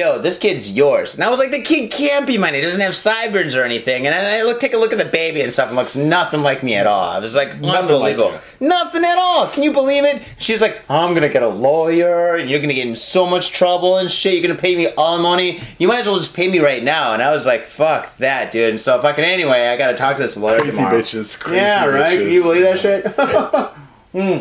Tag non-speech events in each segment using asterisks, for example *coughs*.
yo, this kid's yours. And I was like, the kid can't be mine. He doesn't have sideburns or anything. And I, I look, take a look at the baby and stuff and looks nothing like me at all. I was like, Nothing like unbelievable. nothing at all. Can you believe it? She's like, I'm going to get a lawyer and you're going to get in so much trouble and shit. You're going to pay me all the money. You might as well just pay me right now. And I was like, fuck that, dude. And so fucking anyway, I got to talk to this lawyer Crazy tomorrow. bitches. Crazy Yeah, right? Can you believe that shit? *laughs* *laughs* Hmm.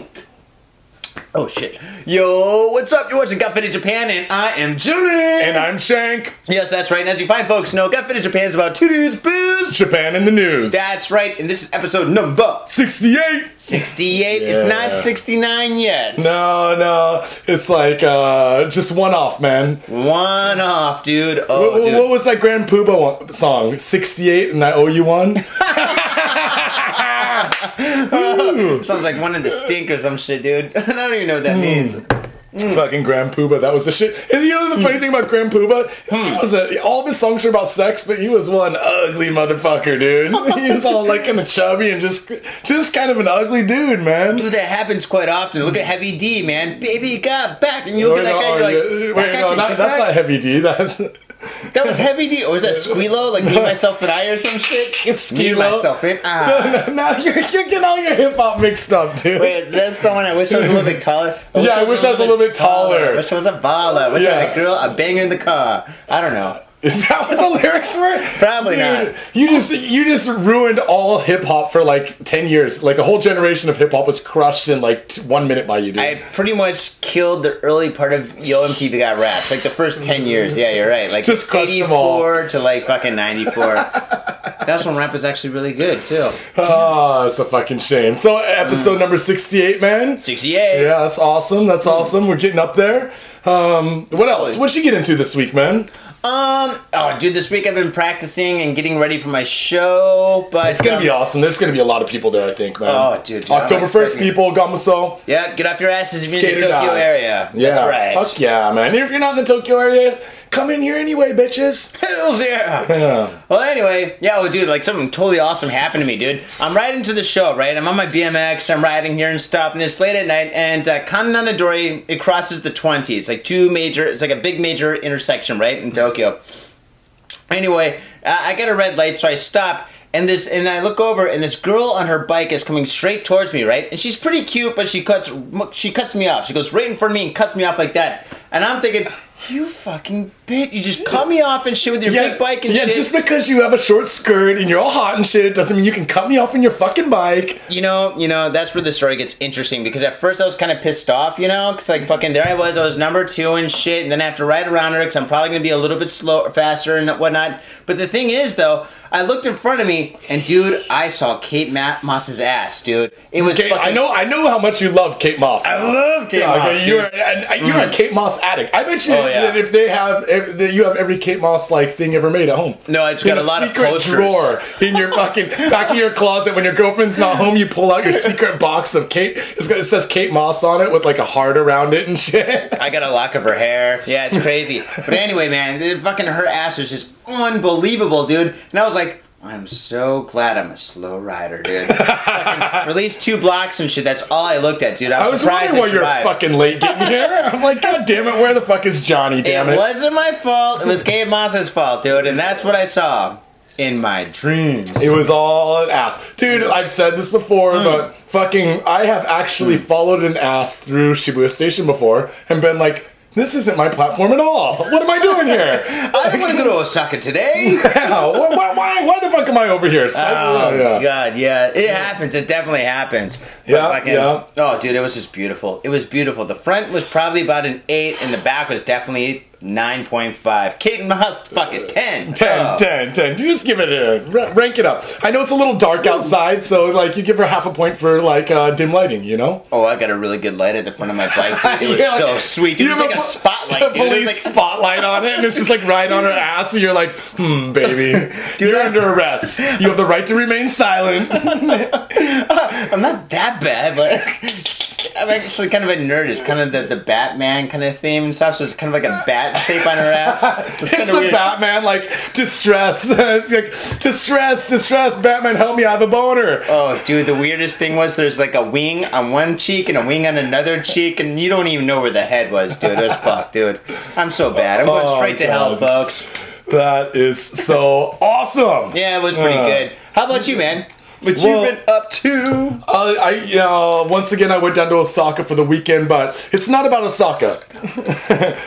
Oh shit. Yo, what's up? You're watching Got Faded Japan and I am Jimmy. And I'm Shank. yes, that's right. And as you fine folks know, Got Faded Japan is about two dudes, booze. Japan in the news. That's right. And this is episode number 68. 68. It's not 69 yet. No, no. It's like uh just one off, man. One off, dude. Oh, what, dude. what was that Grand Puba one- song? 68 and I owe you *laughs* Sounds like one in the stink or some shit, dude. *laughs* I don't even know what that hmm. means. Hmm. Fucking Grand Puba, that was the shit. And you know the funny hmm. thing about Grand Puba? He was a, all of his songs are about sex, but he was one ugly motherfucker, dude. *laughs* he was all like kind of chubby and just just kind of an ugly dude, man. Dude, that happens quite often. Look at Heavy D, man. Baby got back. And you look Wait, at that guy, no, you're oh, like, yeah, that guy no, not, that's back? not Heavy D. That's That was Heavy D, or was that Skee-Lo? Like me, myself, and I, or some shit? It's Me, Skee-Lo. myself, and I. now you're, you're getting all your hip hop mixed up, dude. Wait, that's the one I wish I was a little bit taller. *laughs* Yeah, I wish I was a little bit taller. I wish I was a baller. I wish I had a girl, a banger in the car. I don't know. Is that what the lyrics were? Probably Dude, not. You just you just ruined all hip hop for like ten years. Like a whole generation of hip hop was crushed in like t- one minute by you, dude. I pretty much killed the early part of Yo MTV Got Raps, like the first ten years. Yeah, you're right. Like Just all. 84 to like fucking 94. That's when rap was actually really good too. oh, it's a fucking shame. So episode Mm. number sixty-eight, man. 68. Yeah, that's awesome. That's awesome. We're getting up there. Um, what else? What'd you get into this week, man? Um. Oh, dude, this week I've been practicing and getting ready for my show, but It's gonna um, be awesome. There's gonna be a lot of people there, I think, man. Oh, dude, dude, October first, people, Gamuso. Yeah, get off your asses if you're in the Tokyo area. Yeah, That's right. Fuck yeah, man. If you're not in the Tokyo area, come in here anyway, bitches. Hells yeah. Yeah. Well, anyway, yeah, well, dude, like something totally awesome happened to me, dude. I'm riding to the show, right? I'm on my BMX, I'm riding here and stuff, and it's late at night, and uh, Kannana-dori, it crosses the 20s, like two major, it's like a big major intersection, right, in Tokyo. Anyway, I I get a red light, so I stop, and this, and I look over, and this girl on her bike is coming straight towards me, right? And she's pretty cute, but she cuts, she cuts me off. She goes right in front of me and cuts me off like that, and I'm thinking, you fucking bitch, you just cut me off and shit with your Yeah, big bike and shit. yeah, shit. just because you have a short skirt and you're all hot and shit doesn't mean you can cut me off on your fucking bike. You know, you know, that's where the story gets interesting because at first I was kind of pissed off, you know, because like fucking there I was, I was number two and shit, and then I have to ride around her because I'm probably gonna be a little bit slower, faster and whatnot. But the thing is, though, I looked in front of me and dude, I saw Kate Ma- Moss's ass, dude. It was Kate, fucking. I know, I know how much you love Kate Moss. I love Kate Yeah, Moss. okay, you're you're a mm. Kate Moss addict. I bet you Oh, yeah. that if they have, that you have every Kate Moss like thing ever made at home. No, I just got a lot of posters. drawer in your fucking *laughs* back of your closet when your girlfriend's not home. You pull out your *laughs* secret box of Kate. It's got, it says Kate Moss on it with like a heart around it and shit. I got a lock of her hair. Yeah, it's crazy. but anyway, man, the fucking her ass is just unbelievable, dude. And I was like, I'm so glad I'm a slow rider, dude. *laughs* Released two blocks and shit. That's all I looked at, dude. I was, I was surprised wondering why you're survived. fucking late getting *laughs* here. I'm like, God damn it, where the fuck is Johnny? Damn it it! wasn't my fault. It was Kate Moss's fault, dude. And that's what I saw in my dreams. It was all an ass. Dude, I've said this before, Hmm. but fucking, I have actually followed an ass through Shibuya Station before and been like, this isn't my platform at all. What am I doing here? *laughs* I don't want to go to Osaka today. *laughs* Yeah, why, why, why, the fuck am I over here? Oh yeah. god, yeah, it happens. It definitely happens. But Yeah, fucking- yeah. Oh, dude, it was just beautiful. It was beautiful. The front was probably about an eight, and the back was definitely nine point five. Kate Moss, fucking ten. 10, Oh. 10, 10. You just give it a rank it up. I know it's a little dark outside, so like you give her half a point for like uh, dim lighting, you know? Oh, I got a really good light at the front of my bike. Dude. It *laughs* was like- so sweet. Dude, you it have like a po- spotlight. A. It police like spotlight on it, and it's just like right on her *laughs* ass, and you're like, hmm, baby, Dude, you're I- under arrest. You have the right to remain silent. *laughs* I'm not that bad, but I'm actually kind of a nerd. It's kind of the, the Batman kind of theme and stuff. So it's kind of like a bat shape on her ass. *laughs* It's, It's kind the weird. Batman, like, distress. *laughs* it's like, distress, distress, Batman, help me, I have a boner. Oh, dude, the weirdest thing was there's like a wing on one cheek and a wing on another cheek, and you don't even know where the head was, dude. It was *laughs* fucked, dude. I'm so bad. I'm going Oh, straight to hell, folks. That is so awesome. Yeah, it was pretty Uh, good. How about you, man? What Well- you been up to? Uh, I uh, once again I went down to Osaka for the weekend, but it's not about Osaka.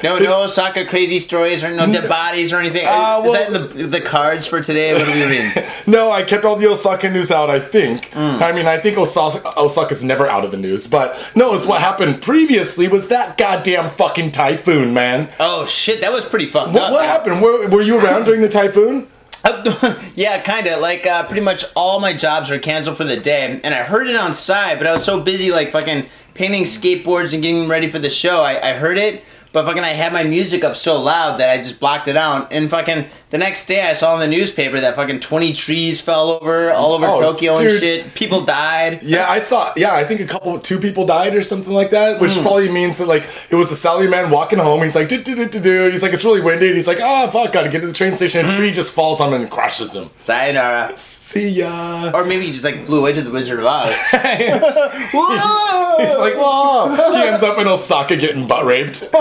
No, no Osaka crazy stories or no dead bodies or anything. Uh, Is well- that the, the cards for today? What are we reading? No, I kept all the Osaka news out. I think. Mm. I mean, I think Osaka Osaka's never out of the news, but no, it's what happened previously was that goddamn fucking typhoon, man. Oh shit, that was pretty fucked What, up. what happened? Were, were you around during the typhoon? *laughs* yeah, kind of. Like, uh, pretty much all my jobs were canceled for the day, and I heard it on side, but I was so busy, like, fucking painting skateboards and getting ready for the show. I, I heard it, but fucking I had my music up so loud that I just blocked it out. And fucking the next day, I saw in the newspaper that fucking 20 trees fell over all over Oh, Tokyo and shit. People died. Yeah, I saw. Yeah, I think a couple, two people died or something like that, which Hmm. probably means that like it was a salary man walking home. He's like, do do do do do. He's like, it's really windy. And he's like, ah, fuck, gotta get to the train station. Hmm. A tree just falls on him and crushes him. Sayonara. See ya. Or maybe he just, like, flew away to the Wizard of Oz. *laughs* He's like, whoa. He ends up in Osaka getting butt raped. *laughs*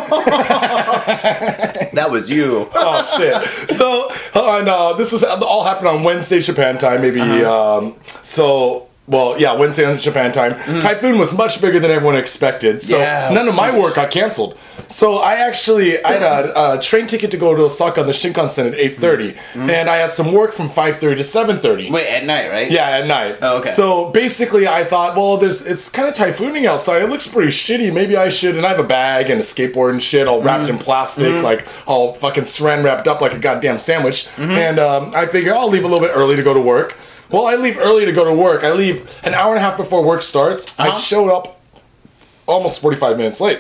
that was you. oh shit! So on uh, this was all happened on Wednesday Japan time, maybe. Uh-huh. Um, so. Well, yeah, Wednesday on Japan time. Typhoon was much bigger than everyone expected, so Mm. Yeah, none of my work got canceled. So I actually I had a, a train ticket to go to Osaka on the Shinkansen at eight thirty, and I had some work from five thirty to seven thirty. Mm. Wait, at night, right? Yeah, at night. Oh, okay. So basically, I thought, well, there's it's kind of typhooning outside. It looks pretty shitty. Maybe I should. And I have a bag and a skateboard and shit, all wrapped Mm. in plastic, Mm-hmm. like all fucking saran wrapped up like a goddamn sandwich. And um, I figure I'll leave a little bit early to go to work. Well, I leave early to go to work. I leave an hour and a half before work starts. I Uh-huh. showed up almost 45 minutes late.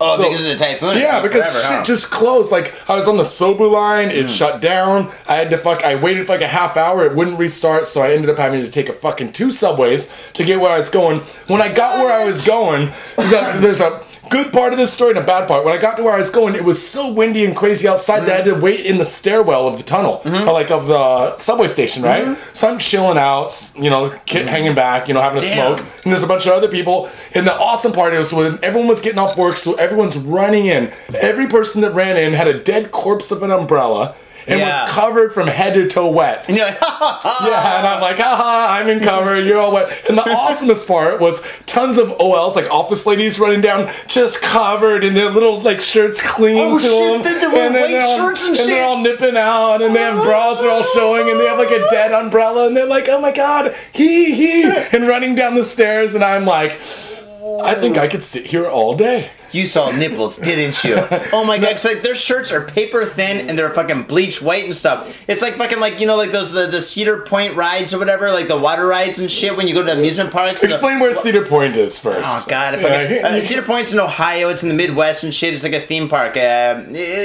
Oh, So- because of the typhoon. Yeah, because forever, shit huh? Just closed. Like I was on the Sobu line, it shut down. I had to fuck. I waited for like a half hour. It wouldn't restart, so I ended up having to take a fucking two subways to get where I was going. When I got where I was going, there's a good part of this story and a bad part. When I got to where I was going, it was so windy and crazy outside that I had to wait in the stairwell of the tunnel, Mm-hmm. or like of the subway station, right? So I'm chilling out, you know, ki- hanging back, you know, having a Mm-hmm. Damn. smoke and there's a bunch of other people. And the awesome part is when everyone was getting off work, so everyone's running in. Every person that ran in had a dead corpse of an umbrella and Yeah. was covered from head to toe wet. And you're like, ha ha ha. Yeah, and I'm like, haha, I'm in cover, you're all wet. And the awesomest part was tons of OLs, like office ladies running down, just covered in their little like shirts clinging Oh, to shit, them. they- they wear and white they're all- shirts and shit. they're all nipping out, and they have bras are all showing, and they have like a dead umbrella, and they're like, oh my god, hee hee, and running down the stairs, and I'm like, I think I could sit here all day. You saw nipples, didn't you? *laughs* Oh my god! It's like their shirts are paper thin and they're fucking bleached white and stuff. It's like fucking like you know like those the, the Cedar Point rides or whatever, like the water rides and shit when you go to amusement parks. the- Explain where Cedar Point is first. Oh god! If Yeah, I uh, Cedar Point's in Ohio. It's in the Midwest and shit. It's like a theme park. Uh,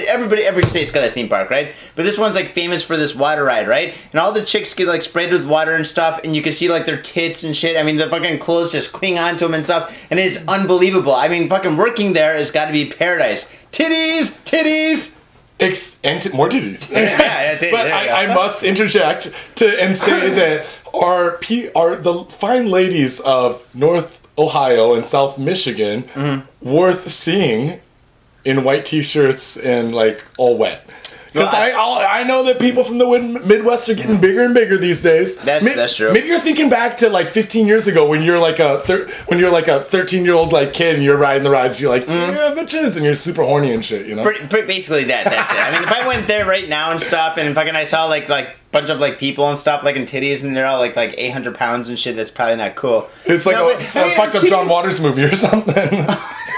everybody, every state's got a theme park, right? But this one's like famous for this water ride, right? And all the chicks get like sprayed with water and stuff, and you can see like their tits and shit. I mean, the fucking clothes just cling onto them and stuff, and it's unbelievable. I mean, fucking working there has got to be paradise. Titties, titties. Ex- and t- more titties. *laughs* yeah, titties, but I. I must interject to and say *laughs* that our P, our the fine ladies of North Ohio and South Michigan Mm-hmm. worth seeing in white t-shirts and like all wet. Because I, I- I know that people from the Midwest are getting bigger and bigger these days. That's- May- that's true. Maybe you're thinking back to like 15 years ago when you're like a thir- when you're like a 13 year old like kid and you're riding the rides. You're like mm-hmm. yeah, bitches, and you're super horny and shit. You know. Pretty, pretty, basically that. That's it. I mean, if I went there right now and stuff, and fucking I saw like like bunch of like people and stuff like in titties, and they're all like like eight hundred pounds and shit. That's probably not cool. It's like No, a, a fucked up John Waters movie or *laughs* something.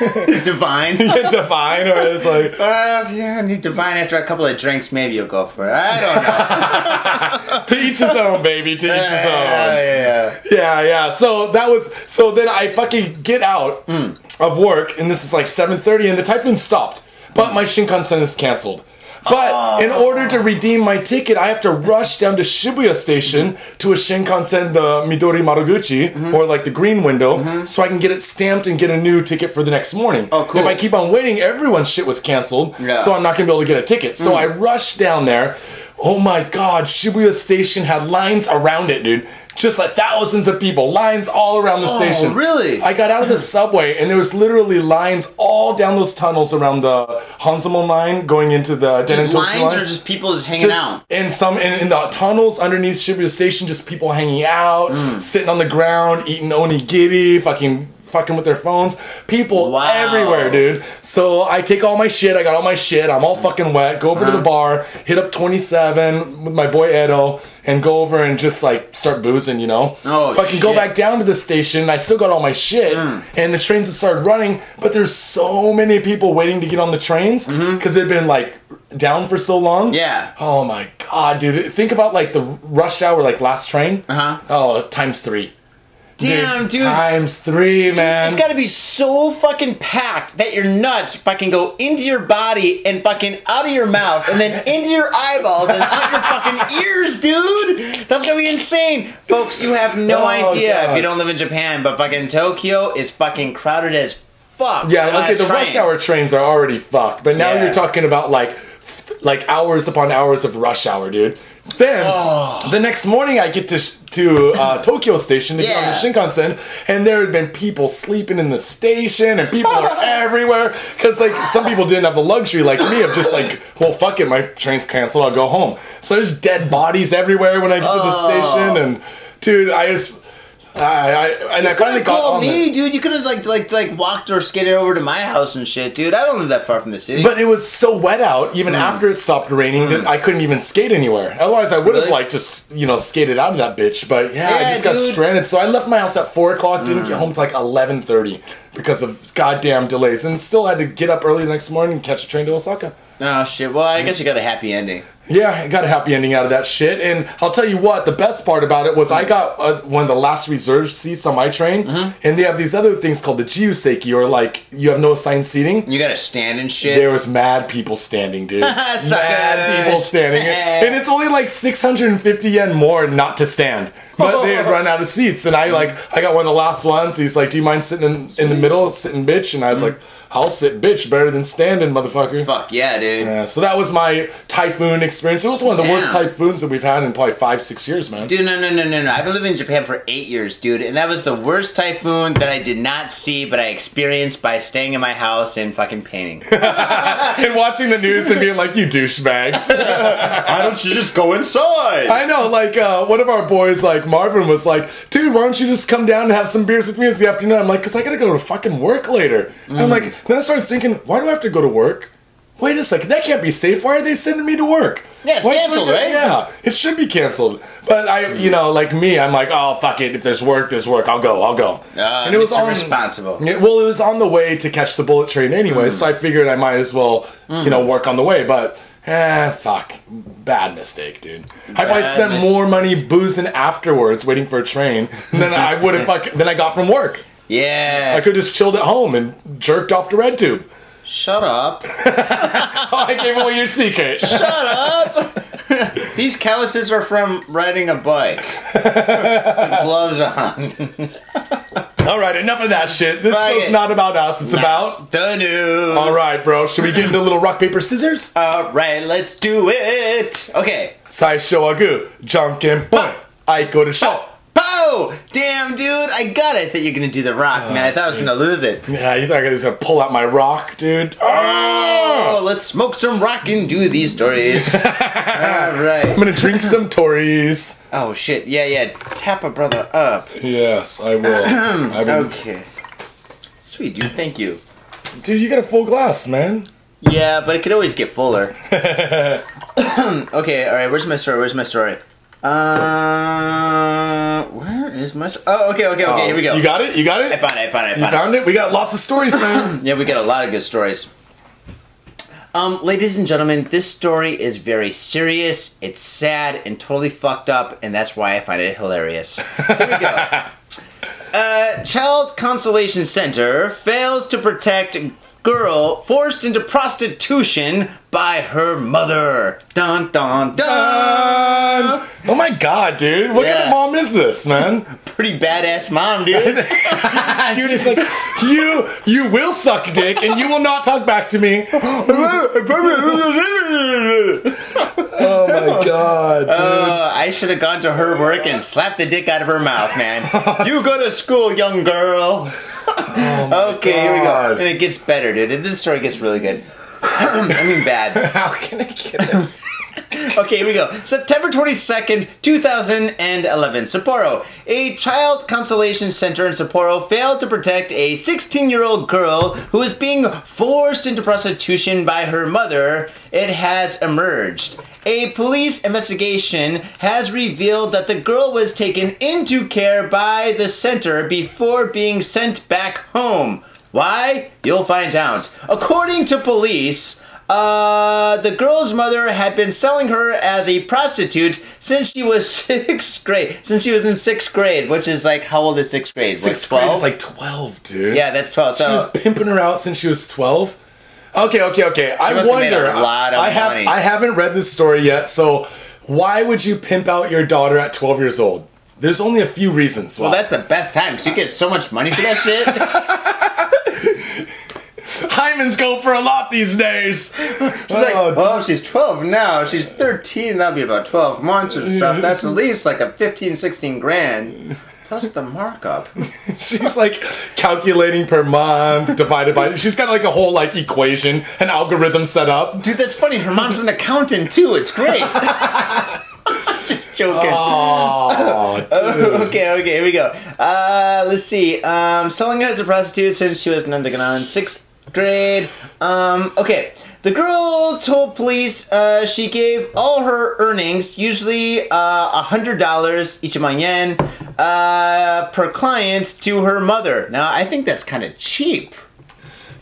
*laughs* Divine. *laughs* Divine, or it's like Uh, yeah, I need divine after a couple of drinks. Maybe you'll go for it. I don't know. *laughs* to each his own, baby. To each his yeah, own. yeah, Yeah, yeah. So that was so then I fucking get out of work and this is like 7:30 and the typhoon stopped. But my Shinkansen is canceled. But in order to redeem my ticket, I have to rush down to Shibuya Station to a Shinkansen, the Midori Madoguchi, Mm-hmm. or like the green window, so I can get it stamped and get a new ticket for the next morning. Oh, cool. If I keep on waiting, everyone's shit was canceled, Yeah. Mm. so I'm not gonna be able to get a ticket. So I rushed down there. Oh my god, Shibuya Station had lines around it, dude. Just like thousands of people, lines all around the Oh, station. really? I got out of the *laughs* subway and there was literally lines all down those tunnels around the Hanzomon line going into the Just lines line. or just people just hanging Just- out? And some in, in the tunnels underneath Shibuya Station, just people hanging out, Mm. sitting on the ground, eating onigiri, fucking fucking with their phones. People Wow. everywhere, dude. So I take all my shit. I got all my shit. I'm all fucking wet. Go over to the Uh-huh. bar, hit up 27 with my boy Edo, and go over and just like start boozing, you know. Oh, fucking go back down to the station. I still got all my shit, Mm. and the trains have started running. But there's so many people waiting to get on the trains because they've been like down for so long. Mm-hmm. Yeah. Oh my god, dude! Think about like the rush hour, like last train. Uh huh. Oh, times three. Damn, dude. Times three, man. It's gotta be so fucking packed that your nuts fucking go into your body and fucking out of your mouth and then into your eyeballs and out your fucking *laughs* ears, dude. That's gonna be insane. Folks, you have no Oh, idea God. if you don't live in Japan, but fucking Tokyo is fucking crowded as fuck. yeah, okay. The train. rush hour trains are already fucked, but now Yeah. you're talking about like, like hours upon hours of rush hour, dude. Then Oh. the next morning, I get to to uh, Tokyo Station to get on the Shinkansen, and there had been people sleeping in the station, and people are *laughs* everywhere because like some people didn't have the luxury like me of just like, well, fuck it, my train's canceled, I'll go home. So there's dead bodies everywhere when I get to the Oh. station, and dude, I just. I, I and You could finally got called on the- me, dude. You could have like like like walked or skated over to my house and shit, dude. I don't live that far from the city. But it was so wet out, even mm. after it stopped raining, that mm. I couldn't even skate anywhere. Otherwise, I would have Really? like just you know skated out of that bitch. But yeah, I Yeah, just got stranded. So I left my house at four o'clock. Didn't get mm. home till like eleven thirty because of goddamn delays, and still had to get up early the next morning and catch a train to Osaka. oh shit. Well, I guess you got a happy ending. Yeah, I got a happy ending out of that shit. And I'll tell you what, the best part about it was I got uh, one of the last reserved seats on my train, and they have these other things called the Jiyuseki, or like you have no assigned seating. You got to stand and shit. There was mad people standing, dude. *laughs* mad people standing, *laughs* and it's only like 650 yen more not to stand. But they had run out of seats, and I like I got one of the last ones. He's like, "Do you mind sitting in, in the middle, sitting bitch?" And I was like, "I'll sit bitch, better than standing, motherfucker." Fuck yeah, dude. Yeah, so that was my typhoon experience. It was one of the worst typhoons that we've had in probably five, six years, man. Dude, no, no, no, no, no. I've been living in Japan for eight years, dude, and that was the worst typhoon that I did not see, but I experienced by staying in my house and fucking painting. *laughs* and watching the news and being like, "You douchebags." *laughs* Why don't you just go inside? I know, like uh, one of our boys, like Marvin, was like, "Dude, why don't you just come down and have some beers with me this the afternoon?" I'm like, "Cause I gotta go to fucking work later." And I'm like, then I started thinking, why do I have to go to work? Wait a second, that can't be safe. Why are they sending me to work? Yeah, it's Why canceled, right? Yeah, it should be canceled. But I, you know, like me, I'm like, oh fuck it. If there's work, there's work. I'll go. I'll go. Uh, and it was Mr. on responsible. yeah, well, it was on the way to catch the bullet train anyway, so I figured I might as well, you know, work on the way. But eh, fuck, bad mistake, dude. I probably spent more money boozing afterwards, waiting for a train, than I would if I than I got from work. Yeah. I could have just chilled at home and jerked off the red tube. Shut up. Oh, *laughs* I gave away your secret. Shut up. These calluses are from riding a bike. With *laughs* gloves on. All right, enough of that shit. This Fuck show's it. not about us. It's about. the news. All right, bro. Should we get into a little rock paper scissors? All right, let's do it. Okay. Sai shoagu, janken point. Aiko de show. Pow! Damn, dude, I got it. I thought you were gonna do the rock, man. I thought I was gonna lose it. Yeah, you thought I was gonna pull out my rock, dude? Ah! Oh, let's smoke some rock and do these stories. *laughs* All I'm right. gonna drink some Tories. Oh shit. Yeah, yeah. Tap a brother up. Yes, I will. *clears throat* I will. Okay. Sweet, dude. Thank you. Dude, you got a full glass, man. Yeah, but it could always get fuller. *laughs* *clears throat* okay, all right. Where's my story? Where's my story? Uh, where is my? Oh, okay, okay, okay. here we go. You got it? You got it? I found it. I found it. I you found it. it? We got lots of stories, man. *clears throat* Yeah, we got a lot of good stories. Um, ladies and gentlemen, this story is very serious, it's sad, and totally fucked up, and that's why I find it hilarious. Here we go. *laughs* Uh, Child Consolation Center fails to protect girl forced into prostitution by her mother. Dun dun dun. Oh my god, dude! What kind of mom is this, man? *laughs* Pretty badass mom, dude. *laughs* dude, it's like you you will suck dick and you will not talk back to me. *gasps* Oh my *laughs* god, dude. Uh, I should have gone to her work and slapped the dick out of her mouth, man. you go to school, young girl. okay, here we go. And it gets better, dude. And This story gets really good. *laughs* I mean, bad. *laughs* How can I get it? *laughs* Okay, here we go. September 22nd, 2011. Sapporo. A child consolation center in Sapporo failed to protect a 16 year old girl who was being forced into prostitution by her mother. It has emerged. A police investigation has revealed that the girl was taken into care by the center before being sent back home. Why? You'll find out. According to police, uh, the girl's mother had been selling her as a prostitute since she was *laughs* sixth grade. Since she was in sixth grade, which is like how old is sixth grade? Sixth grade is like twelve, dude. yeah, that's twelve. she was pimping her out since she was twelve. Okay, okay, okay. I have made wonder. a lot of I have money. I haven't read this story yet, so why would you pimp out your daughter at twelve years old? There's only a few reasons. well, that's the best time because you get so much money for that shit. *laughs* *laughs* Hymens go for a lot these days. She's like, Oh, well, she's 12 now. She's 13. That'll be about 12 months or stuff. *laughs* That's at least like a 15, 16 grand. Plus the markup. *laughs* She's like calculating per month divided by. She's got like a whole like equation, an algorithm set up. Dude, that's funny. Her mom's an accountant too. It's great. Just joking. Oh, okay, okay, here we go. Uh, let's see. Um, selling her as a prostitute since she was none in sixth grade. Um, okay. The girl told police uh, she gave all her earnings, usually uh, a hundred dollars each of my yen, uh, per client, to her mother. Now I think that's kind of cheap.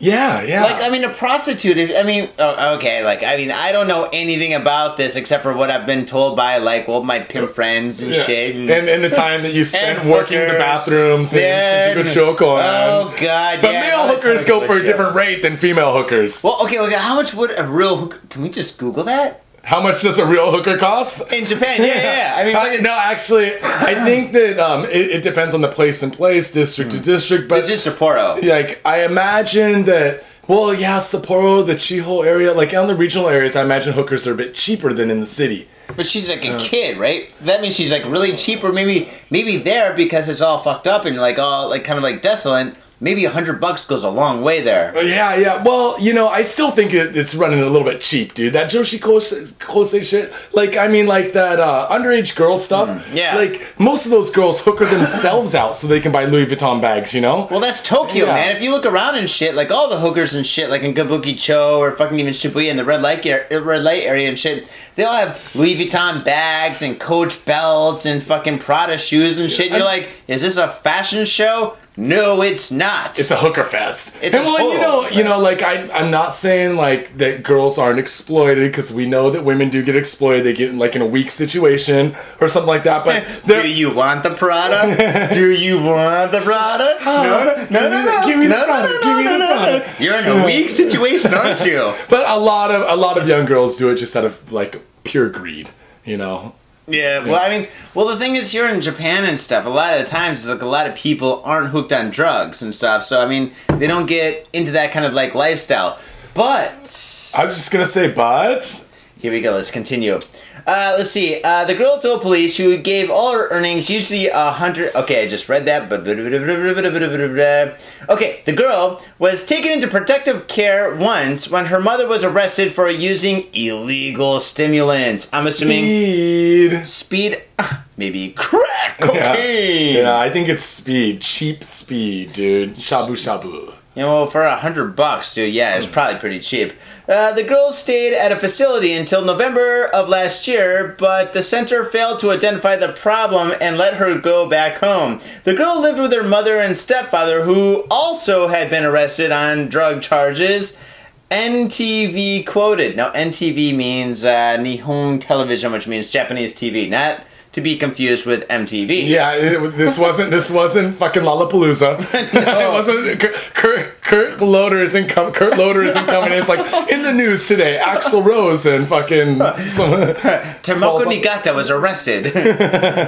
Yeah, yeah. Like, I mean, a prostitute. I mean, oh, okay. Like, I mean, I don't know anything about this except for what I've been told by like, well, my pimp uh, friends and Yeah. shit. and, and the time that you *laughs* spent working in the hookers. bathrooms and Yeah, Shinjuku Chokoan. Oh god! But yeah, male hookers go for a different rate than female hookers. Well, okay, okay. How much would a real hooker? Can we just Google that How much does a real hooker cost? in Japan? Yeah, yeah. yeah. I mean, Uh, look no, actually, I think that um, it, it depends on the place and place, district to district. But Hmm. this is Sapporo. like, I imagine that. Well, yeah, Sapporo, the Chiho area, like on the regional areas, I imagine hookers are a bit cheaper than in the city. But she's like a kid, right? That means she's like really cheap, or maybe maybe there because it's all fucked up and like all like kind of like desolate. Maybe a hundred bucks goes a long way there. Uh, Yeah, yeah. Well, you know, I still think it, it's running a little bit cheap, dude. That Joshi Kose, Kose shit. Like, I mean, like that uh, underage girl stuff. Mm-hmm. yeah. Like, most of those girls hooker themselves out so they can buy Louis Vuitton bags, you know? Well, that's Tokyo, Yeah. man. If you look around and shit, like all the hookers and shit, like in Kabukicho or fucking even Shibuya in the red light area, red light area and shit, they all have Louis Vuitton bags and Coach belts and fucking Prada shoes and shit. And you're like, is this a fashion show? No, it's not. It's a hooker fest. It's and a well, you know, you know, like I, I'm not saying like that girls aren't exploited because we know that women do get exploited. They get in, like in a weak situation or something like that. But *laughs* *laughs* Do you want the product? Do you want the product? No, no, no, no. Give me the no, no, Prada, no, give me the no. You're in a weak situation, aren't you? *laughs* but a lot of a lot of young girls do it just out of like pure greed, you know. Yeah, well, I mean, well, the thing is, here in Japan and stuff, a lot of the times, like, a lot of people aren't hooked on drugs and stuff, so, I mean, they don't get into that kind of, like, lifestyle. But, I was just gonna say, but here we go, let's continue. Uh, let's see, uh, the girl told police she gave all her earnings, usually a hundred, okay, I just read that, but, okay, the girl was taken into protective care once when her mother was arrested for using illegal stimulants. I'm assuming speed. speed, maybe crack Yeah. cocaine. yeah, I think it's speed, cheap speed, dude. Shabu shabu. Know, for a hundred bucks, dude, yeah, it's probably pretty cheap. Uh, the girl stayed at a facility until November of last year, but the center failed to identify the problem and let her go back home. The girl lived with her mother and stepfather, who also had been arrested on drug charges. NTV quoted. Now, NTV means uh, Nihon Television, which means Japanese TV, not to be confused with MTV. Yeah, it, this wasn't this wasn't fucking Lollapalooza. No. *laughs* *laughs* It wasn't Kurt, Kurt, Loder isn't com- Kurt Loder isn't coming. It's like in the news today, Axl Rose and fucking *laughs* Tomoko Nigata was arrested.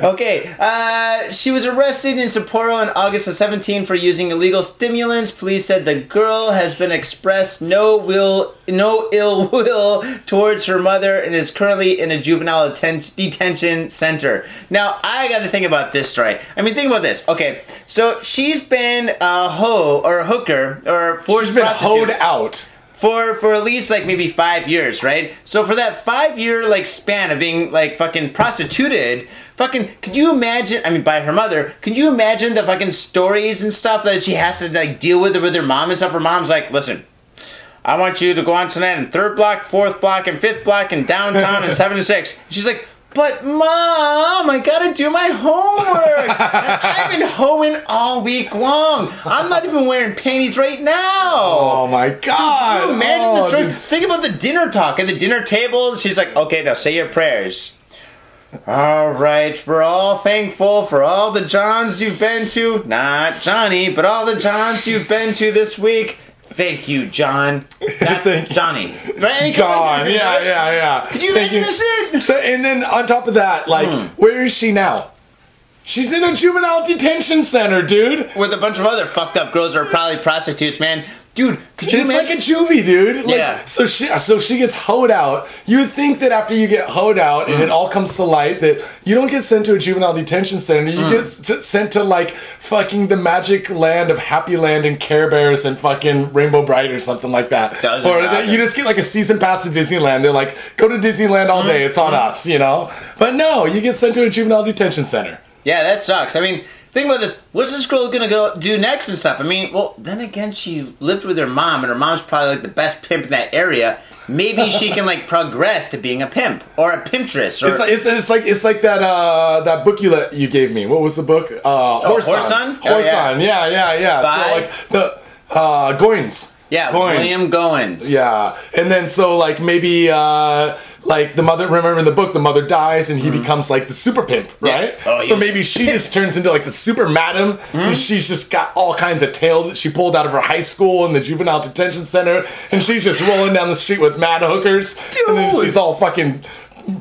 okay, uh, she was arrested in Sapporo on August the 17th for using illegal stimulants. Police said the girl has been expressed no will, no ill will towards her mother and is currently in a juvenile atten- detention center. Now, I got to think about this story. I mean, think about this. Okay, so she's been a hoe or a hooker or forced she's been prostitute hoed out. for for at least like maybe five years, right? So for that five year like span of being like fucking prostituted, fucking could you imagine? I mean, by her mother, could you imagine the fucking stories and stuff that she has to like deal with with her mom and stuff? Her mom's like, listen. I want you to go on tonight in third block, fourth block, and fifth block, and downtown, and seven to six. She's like, but mom, I gotta do my homework. *laughs* I've been hoeing all week long. I'm not even wearing panties right now. Oh my god! Can you imagine Oh, the stories? dude. Think about the dinner talk at the dinner table. She's like, okay, now say your prayers. All right, we're all thankful for all the Johns you've been to. Not Johnny, but all the Johns you've been to this week. Thank you, John. Not *laughs* Thank you. Johnny. Right? John, yeah, yeah, yeah. Could you Thank imagine this shit? So, and then on top of that, like, Hmm. where is she now? She's in a juvenile detention center, dude. With a bunch of other fucked up girls who are probably prostitutes, man. Dude, could you It's imagine? like a juvie, dude. Like, Yeah. So she, so she gets hoed out. You would think that after you get hoed out and it Mm. all comes to light, that you don't get sent to a juvenile detention center. You Mm. get sent to like fucking the magic land of Happy Land and Care Bears and fucking Rainbow Brite or something like that. Doesn't or that you just get like a season pass to Disneyland. They're like, go to Disneyland all day. It's Mm. on us, you know. But no, you get sent to a juvenile detention center. Yeah, that sucks. I mean, think about this. What's this girl gonna go do next and stuff? I mean, well, then again, she lived with her mom, and her mom's probably like the best pimp in that area. Maybe she can like progress to being a pimp or a pimptress or It's like, it's, it's like it's like that uh that book you let you gave me. What was the book? Uh, Horse Horse Son. Son? Oh, Horse yeah. Yeah, yeah, yeah. By- So like the uh Goines. yeah, Goines. William Goines. Yeah, and then so like maybe uh like the mother. Remember in the book, the mother dies and he becomes like the super pimp, right? Mm-hmm. Oh, so maybe she just *laughs* turns into like the super madam, Hmm? and she's just got all kinds of tail that she pulled out of her high school and the juvenile detention center, and she's just rolling down the street with mad hookers, and then Dude. she's all fucking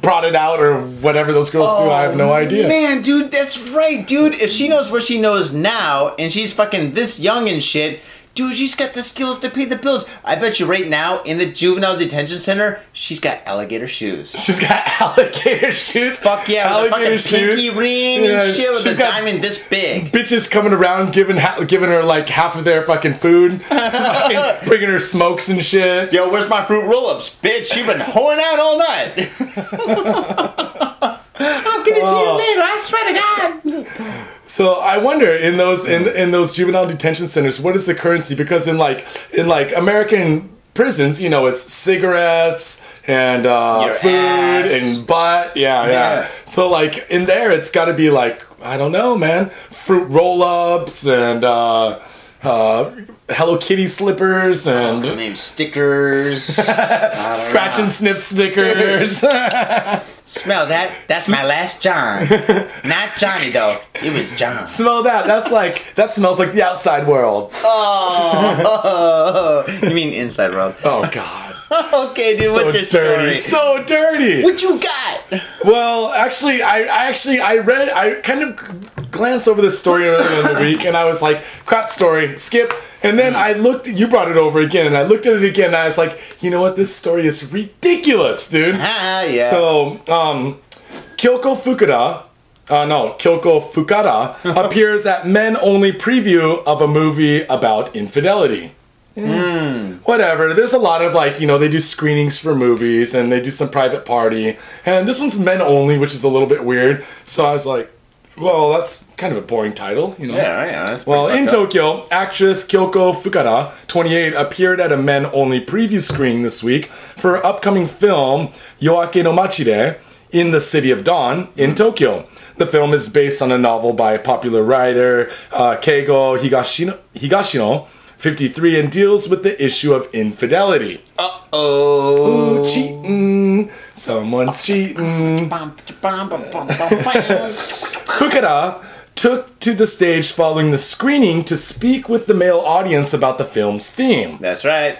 prodded out or whatever those girls do. I have no idea. Oh, Man, dude, that's right, dude. If she knows what she knows now, and she's fucking this young and shit, dude, she's got the skills to pay the bills. I bet you right now in the juvenile detention center, she's got alligator shoes. She's got *laughs* alligator shoes. Fuck yeah, with a fucking pinky ring Yeah, and shit with she's a got diamond this big. Bitches coming around giving ha- giving her like half of their fucking food, *laughs* fucking bringing her smokes and shit. Yo, where's my fruit roll-ups, bitch? You've been hoeing out all night. *laughs* I'll get it to Oh. you later. I swear to God. So I wonder in those in in those juvenile detention centers, what is the currency? Because in like in like American prisons, you know, it's cigarettes and uh, food ass. and butt. Yeah, yeah, Yeah. So like in there, it's got to be like I don't know, man, fruit roll-ups and uh, uh, Hello Kitty slippers oh, and. I mean, stickers. *laughs* Scratch and sniff Snickers. *laughs* Smell that? That's my last John. Not Johnny though. It was John. Smell that. That's like that smells like the outside world. Oh, *laughs* you mean inside world? Oh God. Okay, dude. what's your dirty. story? So dirty. what you got? Well, actually, I, I actually I read I kind of glanced over this story earlier in the week, and I was like, crap story, skip. And then I looked. You brought it over again, and I looked at it again, and I was like, you know what? This story is ridiculous, dude. Ah, *laughs* yeah. So, um, Kyoko Fukuda, uh, no, Kyoko Fukada *laughs* appears at Men Only preview of a movie about infidelity. Whatever. There's a lot of like, you know, they do screenings for movies and they do some private party. And this one's Men Only, which is a little bit weird. So I was like, well, that's kind of a boring title, you know? yeah, yeah. That's Well, in up. Tokyo, actress Kyoko Fukada, 28, appeared at a men only preview screening this week for her upcoming film Yoake no Machi de in the City of Dawn in Tokyo. The film is based on a novel by popular writer uh, Keigo Higashino, Higashino, 53, and deals with the issue of infidelity. Uh oh. Cheating. Someone's cheating. Fukada took to the stage following the screening to speak with the male audience about the film's theme. That's right.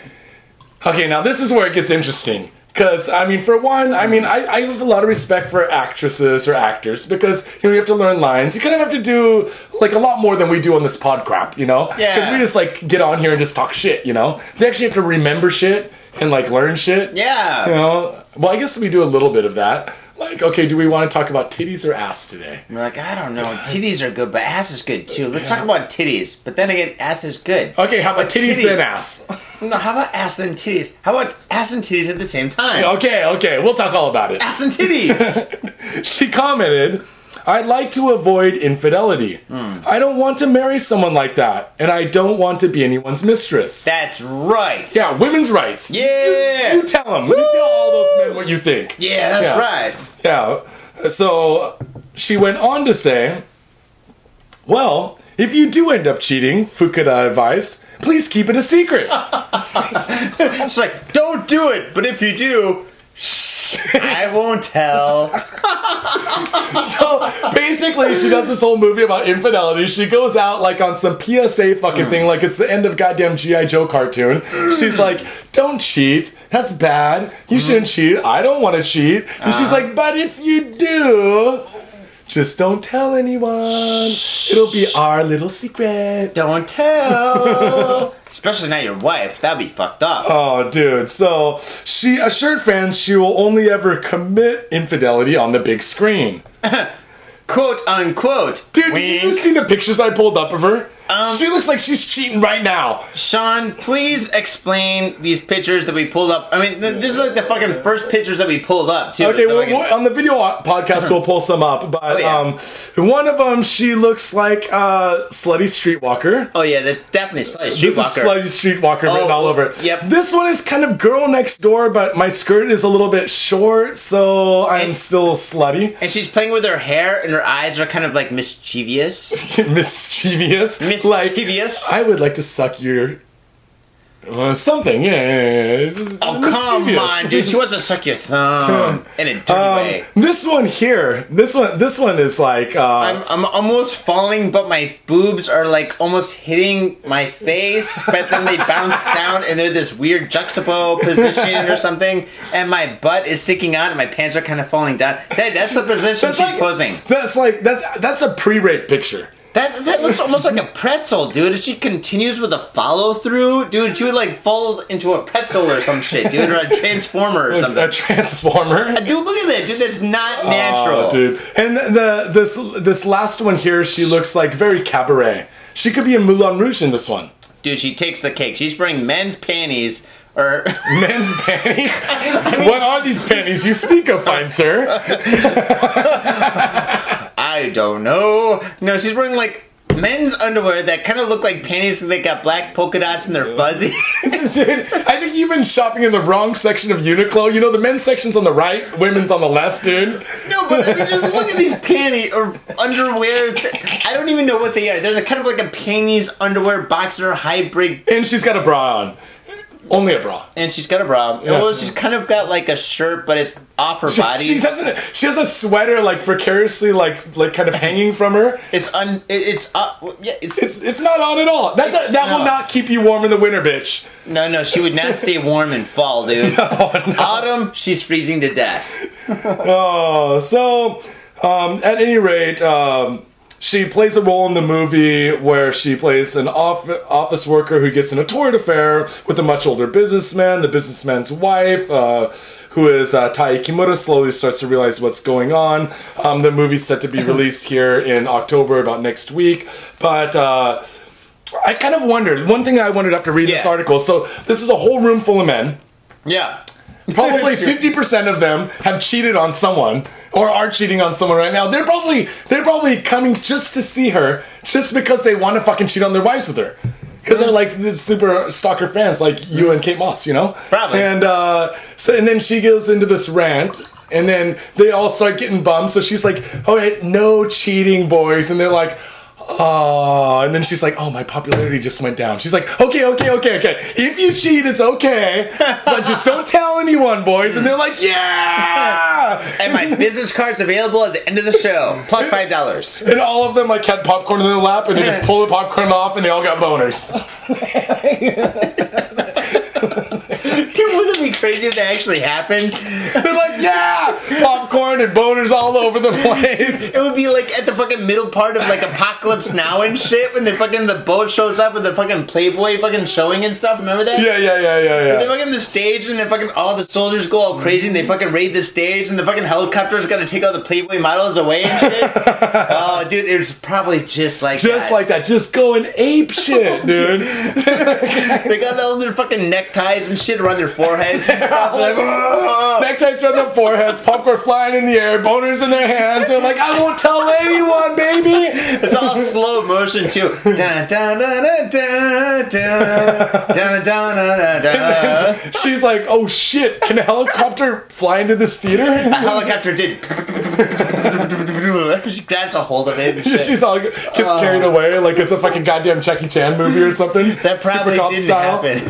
Okay, now this is where it gets interesting. Because, I mean, for one, I mean, I, I have a lot of respect for actresses or actors because, you know, you have to learn lines. You kind of have to do, like, a lot more than we do on this pod crap, you know? Yeah. Because we just, like, get on here and just talk shit, you know? They actually have to remember shit and, like, learn shit. Yeah. You know? Well, I guess we do a little bit of that. Like, okay, do we want to talk about titties or ass today? I'm like, I don't know. Titties are good, but ass is good too. Let's talk about titties. But then again, ass is good. Okay, how about But titties, titties. then ass? *laughs* No, how about ass then titties? How about ass and titties at the same time? Okay, okay, we'll talk all about it. Ass and titties. *laughs* She commented, I'd like to avoid infidelity. I don't want to marry someone like that, and I don't want to be anyone's mistress. That's right. yeah, women's rights. Yeah. You tell them. You tell all those men what you think. Yeah, that's Yeah. right. Yeah. So she went on to say, Well, if you do end up cheating, Fukuda advised, please keep it a secret. *laughs* She's like, don't do it, but if you do, I won't tell. *laughs* so basically, she does this whole movie about infidelity. She goes out like on some PSA fucking thing, like it's the end of goddamn G.I. Joe cartoon. She's like, don't cheat. That's bad. You shouldn't cheat. I don't want to cheat. And she's uh-huh. like, but if you do, just don't tell anyone. It'll be our little secret. Don't tell. *laughs* Especially not your wife. That'd be fucked up. Oh, dude. So she assured fans she will only ever commit infidelity on the big screen. *laughs* Quote unquote. Dude, did you Wink. see the pictures I pulled up of her? Um, she looks like she's cheating right now. Sean, please explain these pictures that we pulled up. I mean, th- this is like the fucking first pictures that we pulled up too. Okay, so well, can- well, on the video podcast, we'll pull some up. But Oh, yeah. um, one of them, she looks like a slutty streetwalker. oh yeah, that's definitely Slice This is Streetwalker. slutty streetwalker written Oh, all over it. yep. This one is kind of girl next door, but my skirt is a little bit short, so I'm And- still slutty, and she's playing with her hair, and her eyes are kind of like mischievous. *laughs* mischievous. Like Mischievous. I would like to suck your. Uh, something, yeah. yeah, yeah. Just oh come on, dude! She wants to suck your thumb *laughs* in a dirty Um, way. this one here, this one, this one is like. Uh, I'm, I'm almost falling, but my boobs are like almost hitting my face, but then they bounce *laughs* down and they're this weird juxtapo position or something, and my butt is sticking out and my pants are kind of falling down. That, that's the position That's she's like, posing. That's like that's that's a pre-rape picture. That, that looks almost like a pretzel, dude. If she continues with a follow through, dude, she would like fall into a pretzel or some shit, dude, or a transformer or *laughs* something. A transformer. Uh, dude, look at that, dude. That's not oh, natural. Oh, dude. And the this this last one here, she looks like very cabaret. She could be in Moulin Rouge in this one. Dude, she takes the cake. She's wearing men's panties or *laughs* Men's panties. *laughs* what are these panties you speak of, fine sir? I don't know. No, she's wearing like men's underwear that kind of look like panties. and They got black polka dots and they're fuzzy. *laughs* *laughs* Dude, I think you've been shopping in the wrong section of Uniqlo. You know, the men's section's on the right, women's on the left, dude. no, but I mean, just look at these panty or underwear. I don't even know what they are. They're kind of like a panties, underwear, boxer, hybrid. And she's got a bra on. Only a bra. And she's got a bra. Well, she's kind of got like a shirt, but it's off her *laughs* She, body. she has a, she has a sweater like precariously like like kind of hanging from her. it's un. It, it's up. yeah. It's, It's it's not on at all. That that, that will not. keep you warm in the winter, bitch. no, no. She would not stay warm in fall, dude. *laughs* Autumn, she's freezing to death. *laughs* Oh, so um, at any rate, um, she plays a role in the movie where she plays an off- office worker who gets in a torrid affair with a much older businessman. The businessman's wife, uh, who is uh, Tae Kimura, slowly starts to realize what's going on. Um, the movie's set to be *laughs* released here in October, about next week. But uh, I kind of wondered one thing I wondered after reading this article. So this is a whole room full of men. Yeah. Probably *laughs* fifty percent of them have cheated on someone or are cheating on someone right now. They're probably they're probably coming just to see her, just because they want to fucking cheat on their wives with her. Because they're like the super stalker fans, like you and Kate Moss, you know. Probably. And uh, so and then she goes into this rant, and then they all start getting bummed. So she's like, "All right, no cheating, boys," and they're like. Oh, and then she's like, oh, my popularity just went down. She's like, okay, okay, okay, okay. If you cheat, it's okay, but just don't tell anyone, boys. And they're like, yeah. And my *laughs* business card's available at the end of the show, plus five dollars. And all of them like had popcorn in their lap, and they just pull the popcorn off, and they all got boners. *laughs* Wouldn't it be crazy if that actually happened? They're like, yeah, popcorn and boners all over the place. It would be like at the fucking middle part of like Apocalypse Now and shit when the fucking the boat shows up with the fucking Playboy fucking showing and stuff. Remember that? Yeah, yeah, yeah, yeah, They yeah. fucking the stage and then fucking all the soldiers go all crazy and they fucking raid the stage and the fucking helicopter's gonna take all the Playboy models away and shit. *laughs* oh, dude, it was probably just like. Just that. like that, just going ape shit, *laughs* dude. *laughs* they got all their fucking neckties and shit around their foreheads and stuff. They're like. *laughs* Neckties around their foreheads, popcorn flying in the air, boners in their hands. They're like, I won't tell anyone, baby. It's all slow motion too. Dun, dun, dun, dun, dun, dun, dun, dun, dun, dun. She's like, oh shit, can a helicopter fly into this theater? A helicopter did. *laughs* she grabs a hold of *laughs* shit. She's all gets carried away like it's a fucking goddamn Jackie Chan movie or something. *laughs* That probably didn't style. happen.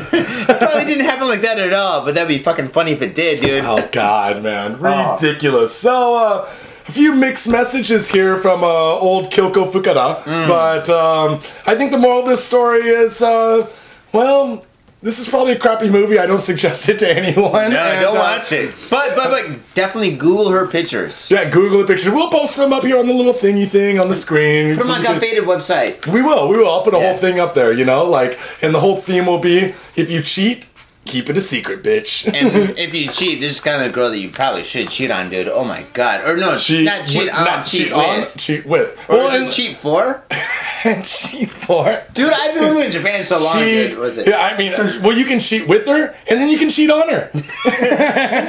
*laughs* probably didn't happen like that at all, but that'd be fucking funny if it did, dude. Oh god, man, ridiculous. So, uh, a few mixed messages here from uh, old Kyoko Fukada, Mm. but um, I think the moral of this story is, uh, well, this is probably a crappy movie. I don't suggest it to anyone. No, And, don't uh, watch it. But but but definitely Google her pictures. Yeah, Google the picture. We'll post them up here on the little thingy thing on the screen. From So my you Got Faded website. we will, we will. I'll put a Yeah. whole thing up there, you know, like, and the whole theme will be if you cheat, keep it a secret, bitch. And *laughs* if you cheat, this is kind of the girl that you probably should cheat on, dude. Oh my god. Or no, cheat, not cheat with- on, not cheat, cheat with. on, cheat with. Or well, and cheat for? *laughs* and cheat for. Dude, I've been living in Japan so long, Cheat. dude. Was it? Yeah, I mean, well, you can cheat with her, and then you can cheat on her.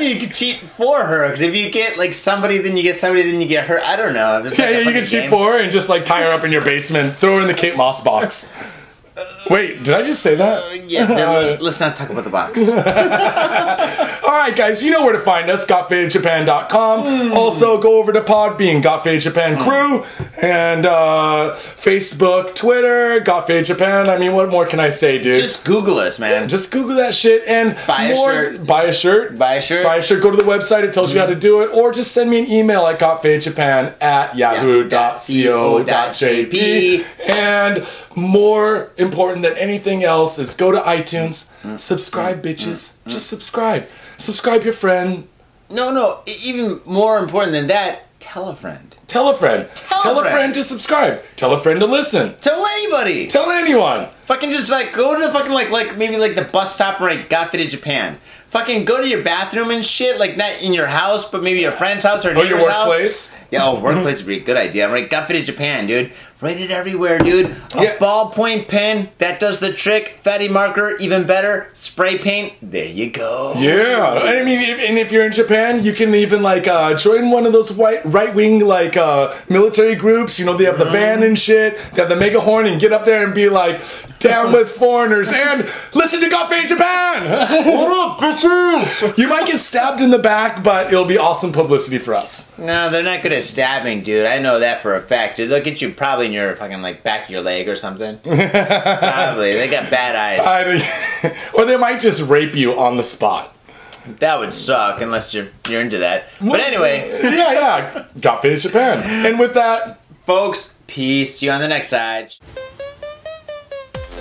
You can cheat for her because if you get like somebody, then you get somebody, then you get her. I don't know. It's yeah, like yeah, you can cheat for her and just like tie her up in your basement, throw her in the Kate Moss box. Wait, did I just say that? Uh, yeah, then *laughs* let's, let's not talk about the box. *laughs* All right, guys, you know where to find us, gotfadedjapan.com. Hmm. Also, go over to Podbean, Got Faded Japan hmm. Crew, and uh, Facebook, Twitter, Got Faded Japan. I mean, what more can I say, dude? Just Google us, man. Just Google that shit and Buy a more, shirt. Buy a shirt. Buy a shirt. Buy a shirt. Go to the website. It tells you how to hmm. do it. Or just send me an email at gotfadedjapan at yahoo.co.jp. And more important than anything else is go to iTunes, Mm. subscribe, bitches. Just subscribe. Subscribe your friend. No, no. e- Even more important than that, tell a friend. Tell a friend. Tell a friend to subscribe. Tell a friend to listen. Tell anybody. Tell anyone. Fucking just like go to the fucking like like maybe like the bus stop where I Got Faded Japan. Fucking go to your bathroom and shit, like not in your house, but maybe your friend's house or Or your neighbor's house. workplace. Yeah, oh, *laughs* workplace would be a good idea. Right, Got Faded Japan, dude. Write it everywhere, dude. A Yeah. ballpoint pen that does the trick. Fatty marker, even better. Spray paint. There you go. Yeah, and I mean, if, and if you're in Japan, you can even like uh, join one of those right right wing like uh, military groups. You know, they have the van and shit. They have the mega horn and get up there and be like, "Down *laughs* with foreigners" and listen to Gafe Japan. *laughs* what up, bitches? You might get stabbed in the back, but it'll be awesome publicity for us. No, they're not good at stabbing, dude. I know that for a fact, dude. They'll get you probably in your fucking like back of your leg or something. *laughs* probably. They got bad eyes. I, *laughs* or they might just rape you on the spot. That would suck unless you're you're into that. But anyway, *laughs* yeah, yeah, Gafe Japan. And with that, folks, peace. See you on the next side.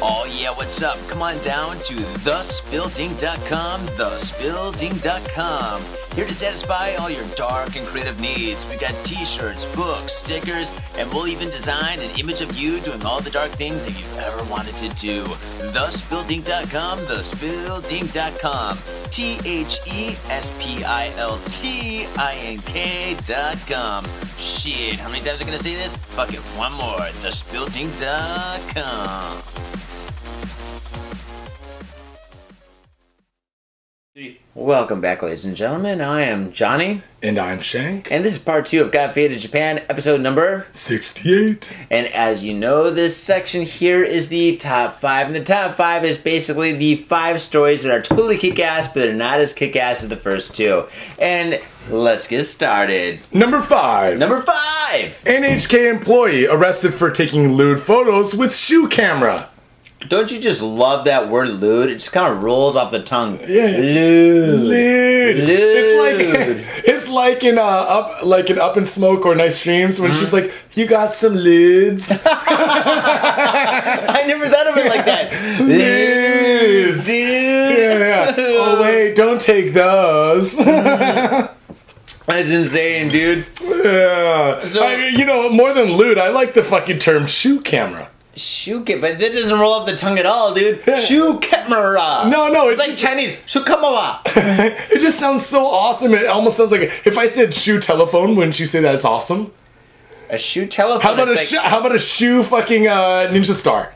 Oh yeah, what's up? Come on down to thespiltink.com, thespiltink.com. Here to satisfy all your dark and creative needs. We got t-shirts, books, stickers, and we'll even design an image of you doing all the dark things that you've ever wanted to do. Thespiltink.com, thespiltink.com. T-H-E-S-P-I-L-T-I-N-K.com. Shit, how many times are I gonna say this? Fuck it, one more. Thespiltink.com. Welcome back, ladies and gentlemen. I am Johnny, And I'm Shank. and this is part two of Got Faded Japan, episode number. 68. And as you know, this section here is the top five, and the top five is basically the five stories that are totally kick-ass, but they're not as kick-ass as the first two. And let's get started. Number five. Number five. NHK employee arrested for taking lewd photos with shoe camera. Don't you just love that word lewd? It just kind of rolls off the tongue. Yeah. Lewd. Lewd. Lewd. It's like *laughs* it's like in uh up like in Up in Smoke or Nice Dreams when she's like, "You got some lids." *laughs* I never thought of it like that. *laughs* Lids. dude. yeah, yeah. Oh wait, don't take those. That's insane, dude. yeah. So- I mean, you know, more than lewd, I like the fucking term shoe camera. Shoe ca- but that doesn't roll off the tongue at all, dude. *laughs* Shoe camera. No, no, It's it's like Chinese. Shoe camera. *laughs* it just sounds so awesome. It almost sounds like if I said shoe telephone, wouldn't you say that's awesome? A shoe telephone. How about a like- sho- how about a shoe fucking uh, ninja star?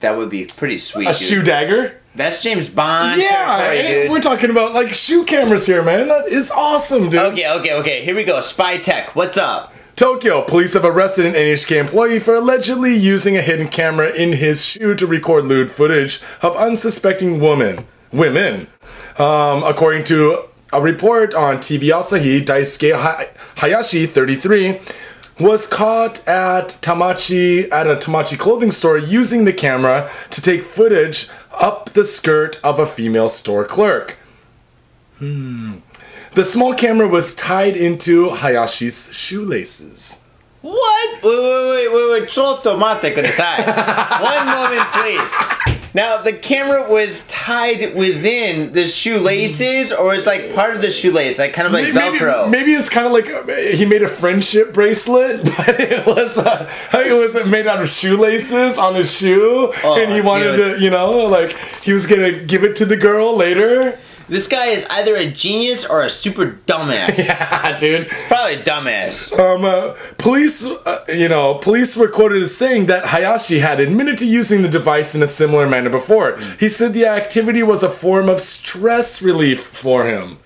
That would be pretty sweet, A dude. shoe dagger? That's James Bond. Yeah, dude. we're talking about like shoe cameras here, man. That is awesome, dude. Okay, okay, okay. Here we go. Spy tech. What's up? Tokyo police have arrested an NHK employee for allegedly using a hidden camera in his shoe to record lewd footage of unsuspecting women. Women, um, according to a report on TV Asahi, Daisuke Hayashi, 33, was caught at Tamachi at a Tamachi clothing store using the camera to take footage up the skirt of a female store clerk. The small camera was tied into Hayashi's shoelaces. What? Wait, wait, wait, wait, wait. Chotto mate kudasai. *laughs* One moment, please. Now, the camera was tied within the shoelaces, or it's like part of the shoelace, like kind of like maybe, Velcro. maybe it's kind of like uh, he made a friendship bracelet, *laughs* but it was uh, *laughs* it was made out of shoelaces on his shoe, Oh, and he wanted dude. to, you know, like he was gonna give it to the girl later. This guy is either a genius or a super dumbass. *laughs* Yeah, dude. Probably a dumbass. Um, uh, police, uh, you know, police were quoted as saying that Hayashi had admitted to using the device in a similar manner before. He said the activity was a form of stress relief for him.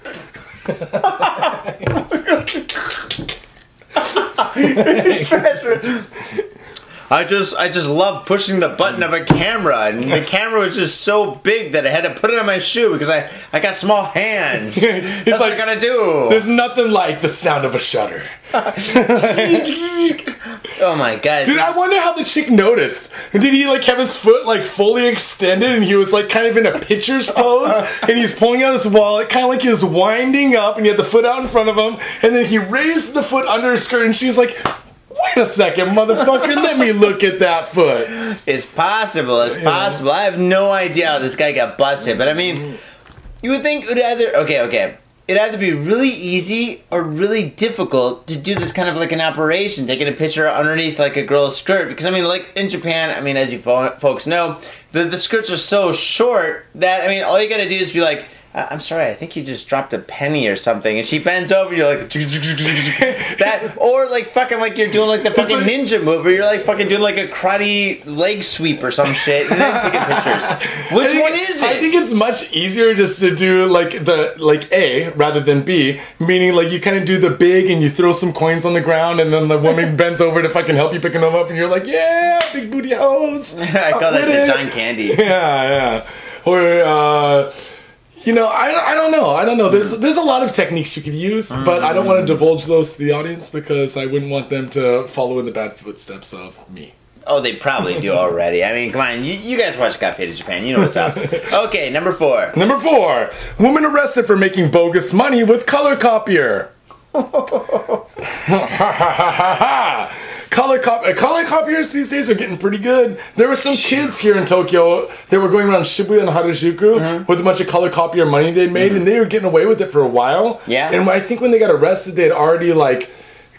*laughs* *laughs* I just I just love pushing the button of a camera, and the *laughs* camera was just so big that I had to put it on my shoe because I I got small hands. *laughs* That's what I like, gotta do. There's nothing like the sound of a shutter. *laughs* Oh my god! Dude, I wonder how the chick noticed. Did he like have his foot like fully extended and he was like kind of in a pitcher's pose and he's pulling out his wallet, kind of like he was winding up and he had the foot out in front of him and then he raised the foot under his skirt and she's like, wait a second, motherfucker, let me look at that foot. It's possible. It's possible. I have no idea how this guy got busted, but I mean, you would think it would either okay, okay. It'd either be really easy or really difficult to do this kind of like an operation, taking a picture underneath like a girl's skirt. Because I mean, like in Japan, I mean, as you fo- folks know, the the skirts are so short that I mean, all you gotta do is be like. "I- I'm sorry, I think you just dropped a penny or something. And she bends over, you're like, *laughs* that, or like fucking like you're doing like the fucking like- ninja move, or you're like fucking doing like a karate leg sweep or some shit, and then taking *laughs* pictures. Which think- one is it? I think it's much easier just to do like the like A rather than B, meaning like you kind of do the big and you throw some coins on the ground and then the woman *laughs* bends over to fucking help you picking them up and you're like, yeah, big booty hose. I call that the. John Candy. Yeah, yeah. Or uh you know, I, I don't know. I don't know. There's hmm. there's a lot of techniques you could use, but I don't hmm. want to divulge those to the audience because I wouldn't want them to follow in the bad footsteps of me. Oh, they probably do *laughs* already. I mean, come on, you, you guys watch Got Faded Japan. You know what's up. *laughs* Okay, number four. Number four, woman arrested for making bogus money with color copier. *laughs* color cop uh, color copiers these days are getting pretty good. There were some kids here in Tokyo that were going around Shibuya and Harajuku with a bunch of color copier money they'd made, and they were getting away with it for a while. Yeah. and I think when they got arrested, they had already like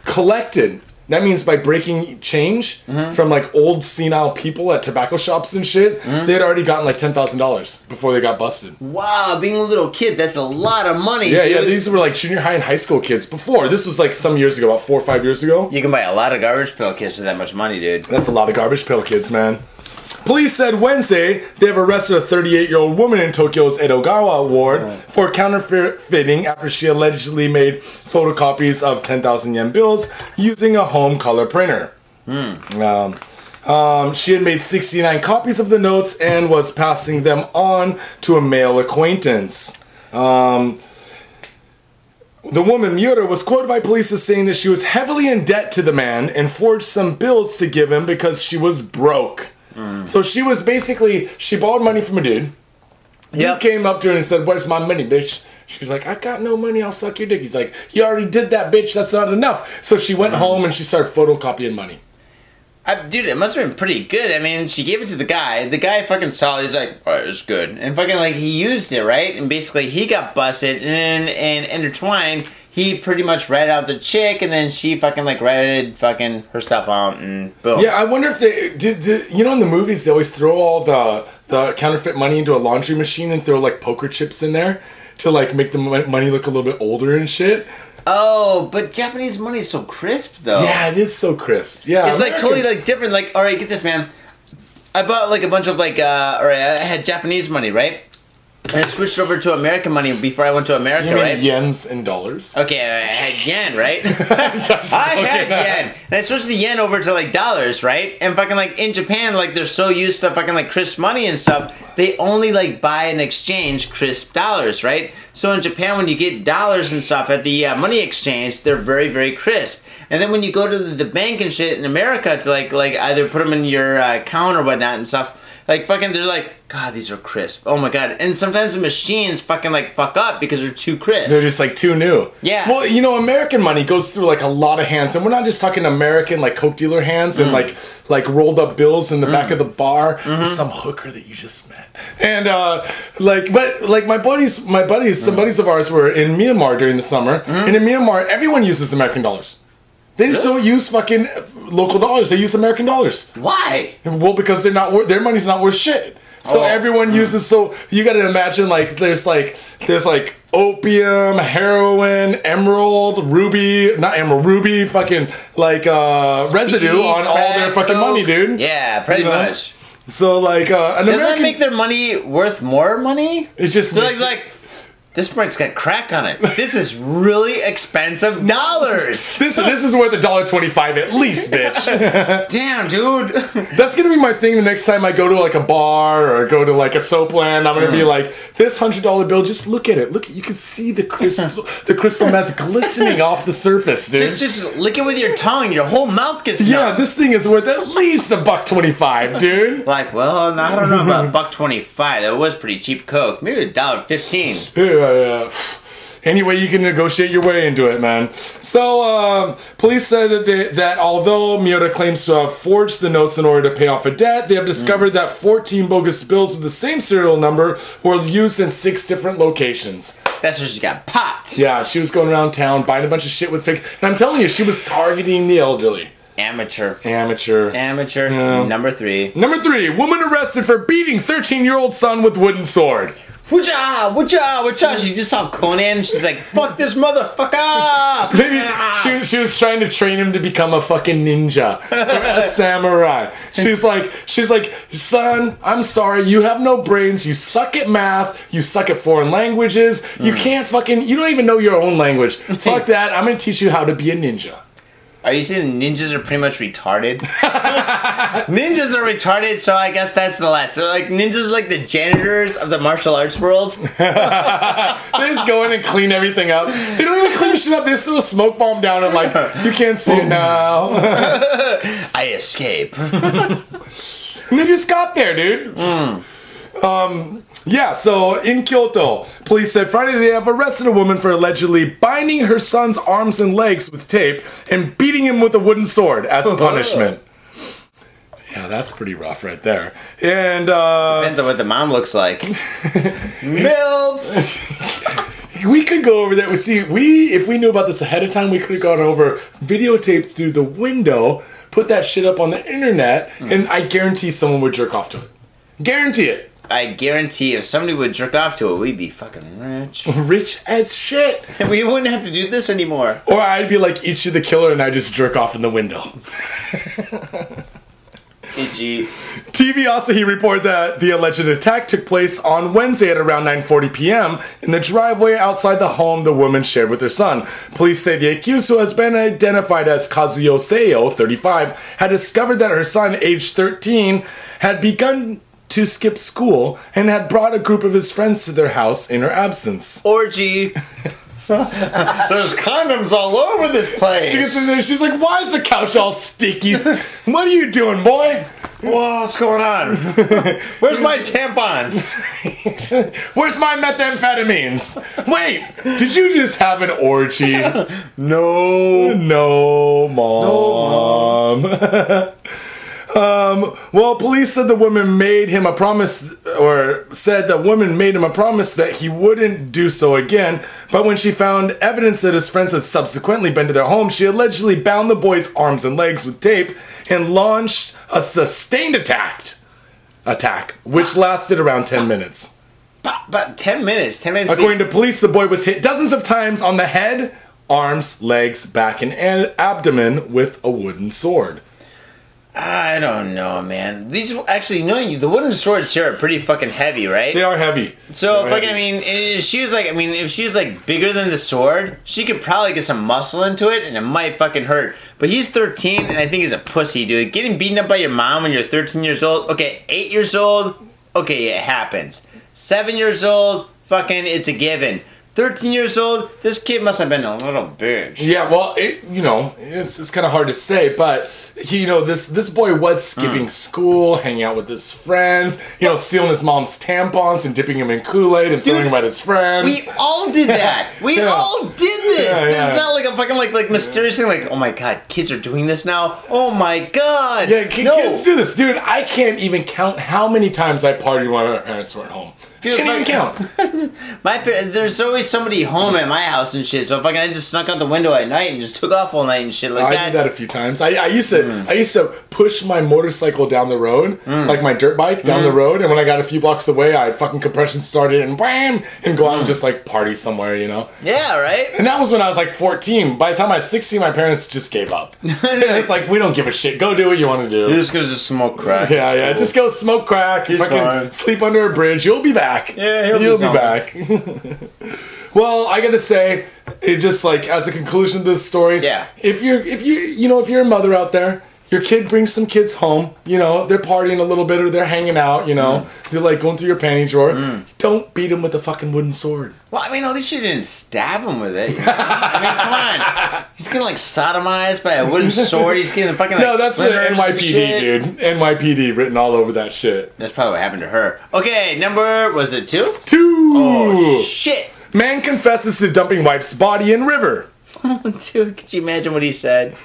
collected. That means by breaking change mm-hmm. from like old senile people at tobacco shops and shit, mm-hmm. they had already gotten like ten thousand dollars before they got busted. Wow, being a little kid, that's a lot of money. Yeah, dude. yeah, these were like junior high and high school kids before. This was like some years ago, about four or five years ago. You can buy a lot of garbage pail kids for that much money, dude. That's a lot of garbage pail kids, man. Police said Wednesday they have arrested a 38 year old woman in Tokyo's Edogawa ward for counterfeiting after she allegedly made photocopies of 10,000 yen bills using a home color printer. Um, um, she had made 69 copies of the notes and was passing them on to a male acquaintance. Um, the woman Miura was quoted by police as saying that she was heavily in debt to the man and forged some bills to give him because she was broke. Mm. So she was basically she borrowed money from a dude. Yep. Dude came up to her and said, "Where's my money, bitch?" She's like, "I got no money. I'll suck your dick." He's like, "You already did that, bitch. That's not enough." So she went mm. home and she started photocopying money. I, dude, it must have been pretty good. I mean, she gave it to the guy. The guy fucking saw it. He's like, oh, right, it's good. And fucking, like, he used it, right? And basically, he got busted. And and intertwined, he pretty much ratted out the chick. And then she fucking, like, ratted fucking herself out. And boom. Yeah, I wonder if they did. did you know, in the movies, they always throw all the the counterfeit money into a laundry machine and throw like poker chips in there to like make the money look a little bit older and shit. Oh, but Japanese money is so crisp, though. Yeah, it is so crisp. Yeah, It's like totally like different. Like, all right, get this, man. I bought like a bunch of like, uh, all right, I had Japanese money, right? And I switched over to American money before I went to America, You mean right? yens and dollars? Okay, I had yen, right? *laughs* Sorry, I had yen, and I switched the yen over to like dollars, right? And fucking like in Japan, like they're so used to fucking like crisp money and stuff, they only like buy and exchange crisp dollars, right? So in Japan, when you get dollars and stuff at the uh, money exchange, they're very very crisp. And then when you go to the, the bank and shit in America to like like either put them in your uh, account or whatnot and stuff. Like fucking, they're like, God, these are crisp. Oh my god! And sometimes the machines fucking like fuck up because they're too crisp. They're just like too new. Yeah. Well, you know, American money goes through like a lot of hands, and we're not just talking American like coke dealer hands Mm. and like like rolled up bills in the back of the bar. Mm-hmm. with Some hooker that you just met, and uh like, but like my buddies, my buddies, Mm. some buddies of ours were in Myanmar during the summer, Mm-hmm. and in Myanmar, everyone uses American dollars. They just don't use fucking local dollars. They use American dollars. Why? Well, because they're not worth their money's not worth shit. So Oh. everyone uses so you got to imagine like there's like there's like opium, heroin, emerald, ruby, not emerald, ruby, fucking like uh residue on all their fucking coke. money, dude. Yeah, pretty You know? much. So like uh an Doesn't American that make their money worth more money? it just So like, like this joint's got crack on it. This is really expensive dollars. *laughs* this this is worth a dollar twenty five at least, *laughs* bitch. Damn, dude. That's gonna be my thing the next time I go to like a bar or go to like a soap land. I'm gonna be mm. like, this hundred dollar bill. Just look at it. Look, you can see the crystal, the crystal meth glistening off the surface, dude. Just, just lick it with your tongue. Your whole mouth gets yeah, numb. this thing is worth at least a buck twenty five, dude. *laughs* Like, well, I don't know about buck twenty five. That was pretty cheap coke. Maybe a dollar fifteen. Yeah, yeah. Anyway, you can negotiate your way into it, man. So, um, police said that they, that although Miura claims to have forged the notes in order to pay off a debt, they have discovered that 14 bogus bills with the same serial number were used in six different locations. That's where she got popped. Yeah, she was going around town buying a bunch of shit with fake. And I'm telling you, she was targeting the elderly. Amateur. Amateur. Amateur. Yeah. Number three. Number three, woman arrested for beating 13 year old son with wooden sword. Whatcha, whatcha, whatcha. She just saw Conan. She's like, fuck this motherfucker. Maybe she, she was trying to train him to become a fucking ninja, a *laughs* samurai. She's like, she's like, son, I'm sorry, you have no brains. You suck at math. You suck at foreign languages. You mm. can't fucking, you don't even know your own language. Fuck that. I'm gonna teach you how to be a ninja. Are you saying ninjas are pretty much retarded? *laughs* ninjas are retarded, so I guess that's the last. So like ninjas are like the janitors of the martial arts world. *laughs* They just go in and clean everything up. They don't even clean shit up. They just throw a smoke bomb down and like, you can't see it *laughs* now. I escape. And they just got there, dude. Um, yeah, so in Kyoto, police said Friday they have arrested a woman for allegedly binding her son's arms and legs with tape and beating him with a wooden sword as a *laughs* punishment. Yeah, that's pretty rough right there. And uh, Depends on what the mom looks like. *laughs* Milf. *laughs* we could go over that. We see we if we knew about this ahead of time, we could have gone over videotape through the window, put that shit up on the internet, and I guarantee someone would jerk off to it. Guarantee it. I guarantee if somebody would jerk off to it, we'd be fucking rich. *laughs* Rich as shit. And *laughs* we wouldn't have to do this anymore. Or I'd be like Ichi the killer and I just jerk off in the window. *laughs* PG. TV Asahi report that the alleged attack took place on Wednesday at around 9:40 p.m. in the driveway outside the home the woman shared with her son. Police say the accused, who has been identified as Kazuyo Seo, 35, had discovered that her son, aged 13, had begun to skip school and had brought a group of his friends to their house in her absence. Orgy. *laughs* There's condoms all over this place. She gets in there, she's like, "Why is the couch all sticky? *laughs* what are you doing, boy?" What's going on? *laughs* Where's my tampons? Where's my methamphetamines? Wait, did you just have an orgy? No. No, mom. Um, well, police said the woman made him a promise, or said the woman made him a promise that he wouldn't do so again. But when she found evidence that his friends had subsequently been to their home, she allegedly bound the boy's arms and legs with tape and launched a sustained attack. Attack, which lasted around 10 minutes. About 10 minutes. 10 minutes. According to police, the boy was hit dozens of times on the head, arms, legs, back, and abdomen with a wooden sword. Ah, I don't know, man. These actually, knowing you, the wooden swords here are pretty fucking heavy, right? They are heavy. So, They're fucking, I mean, if she was like, I mean, if she was like bigger than the sword, she could probably get some muscle into it, and it might fucking hurt. But he's 13, and I think he's a pussy, dude. Getting beaten up by your mom when you're 13 years old, okay, eight years old, okay, it happens. Seven years old, fucking, it's a given. 13 years old, this kid must have been a little bitch. Yeah, well, it, you know, it's, it's kind of hard to say, but he, you know, this this boy was skipping Hmm. school, hanging out with his friends, you know, stealing his mom's tampons and dipping them in Kool Aid and throwing Dude, them at his friends. We all did *laughs* that. We Yeah. all did this. Yeah, This yeah. is not like a fucking like like mysterious thing. Like, oh my god, kids are doing this now. Oh my god. yeah, ki- no. kids do this, dude. I can't even count how many times I partied when my parents weren't home. Dude, can't even count. *laughs* My there's always somebody home at my house and shit. So if I can just snuck out the window at night and just took off all night and shit like oh, I that. I did that a few times. I, I used to mm. I used to push my motorcycle down the road, mm. like my dirt bike down the mm. road, and when I got a few blocks away, I'd fucking compression started and bam, and go out and just like party somewhere, you know. Yeah, right. And that was when I was like 14. By the time I was 16, my parents just gave up. *laughs* it's like we don't give a shit. Go do what you want to do. You're just gonna just smoke crack. Yeah, yeah. Just go smoke crack. He's fucking fine. sleep under a bridge. You'll be back. Yeah, he'll be you'll be, fine. back. *laughs* well, I gotta say, it just like as a conclusion to this story. Yeah. If you're, if you, you know, if you're a mother out there. Your kid brings some kids home, you know, they're partying a little bit or they're hanging out, you know, Mm. they're like going through your panty drawer. Don't beat them with a fucking wooden sword. Well, I mean, at least you didn't stab him with it. you know? I mean, come on. He's getting like sodomized by a wooden sword. He's getting the fucking like, No, that's the NYPD, dude. NYPD written all over that shit. That's probably what happened to her. Okay, number was it two? Two. Oh shit. Man confesses to dumping wife's body in river. *laughs* Dude, could you imagine what he said?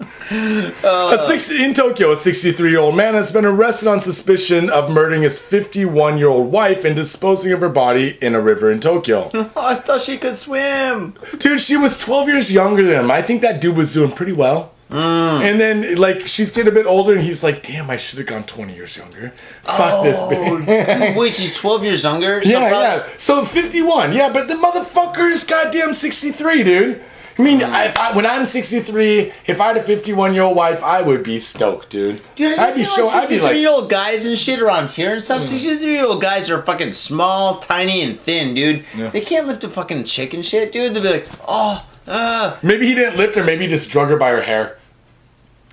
A six, in Tokyo, a 63 year old man has been arrested on suspicion of murdering his 51 year old wife and disposing of her body in a river in Tokyo. Oh, *laughs* I thought she could swim. Dude, she was 12 years younger than him. I think that dude was doing pretty well. Mm. And then, like, she's getting a bit older, and he's like, "Damn, I should have gone 20 years younger. Fuck oh, this bitch." *laughs* Wait, she's 12 years younger? So Yeah, probably- yeah. So 51. Yeah, but the motherfucker is goddamn 63, dude. I mean. I, if I, when I'm 63, if I had a 51 year old wife, I would be stoked, dude. Dude, I'd be so. like I'd be 63 like, year old guys and shit around here and stuff. 63 year old guys are fucking small, tiny, and thin, dude. Yeah. They can't lift a fucking chick and shit, dude. They'll be like, oh, uh. maybe he didn't lift her. Maybe he just drug her by her hair,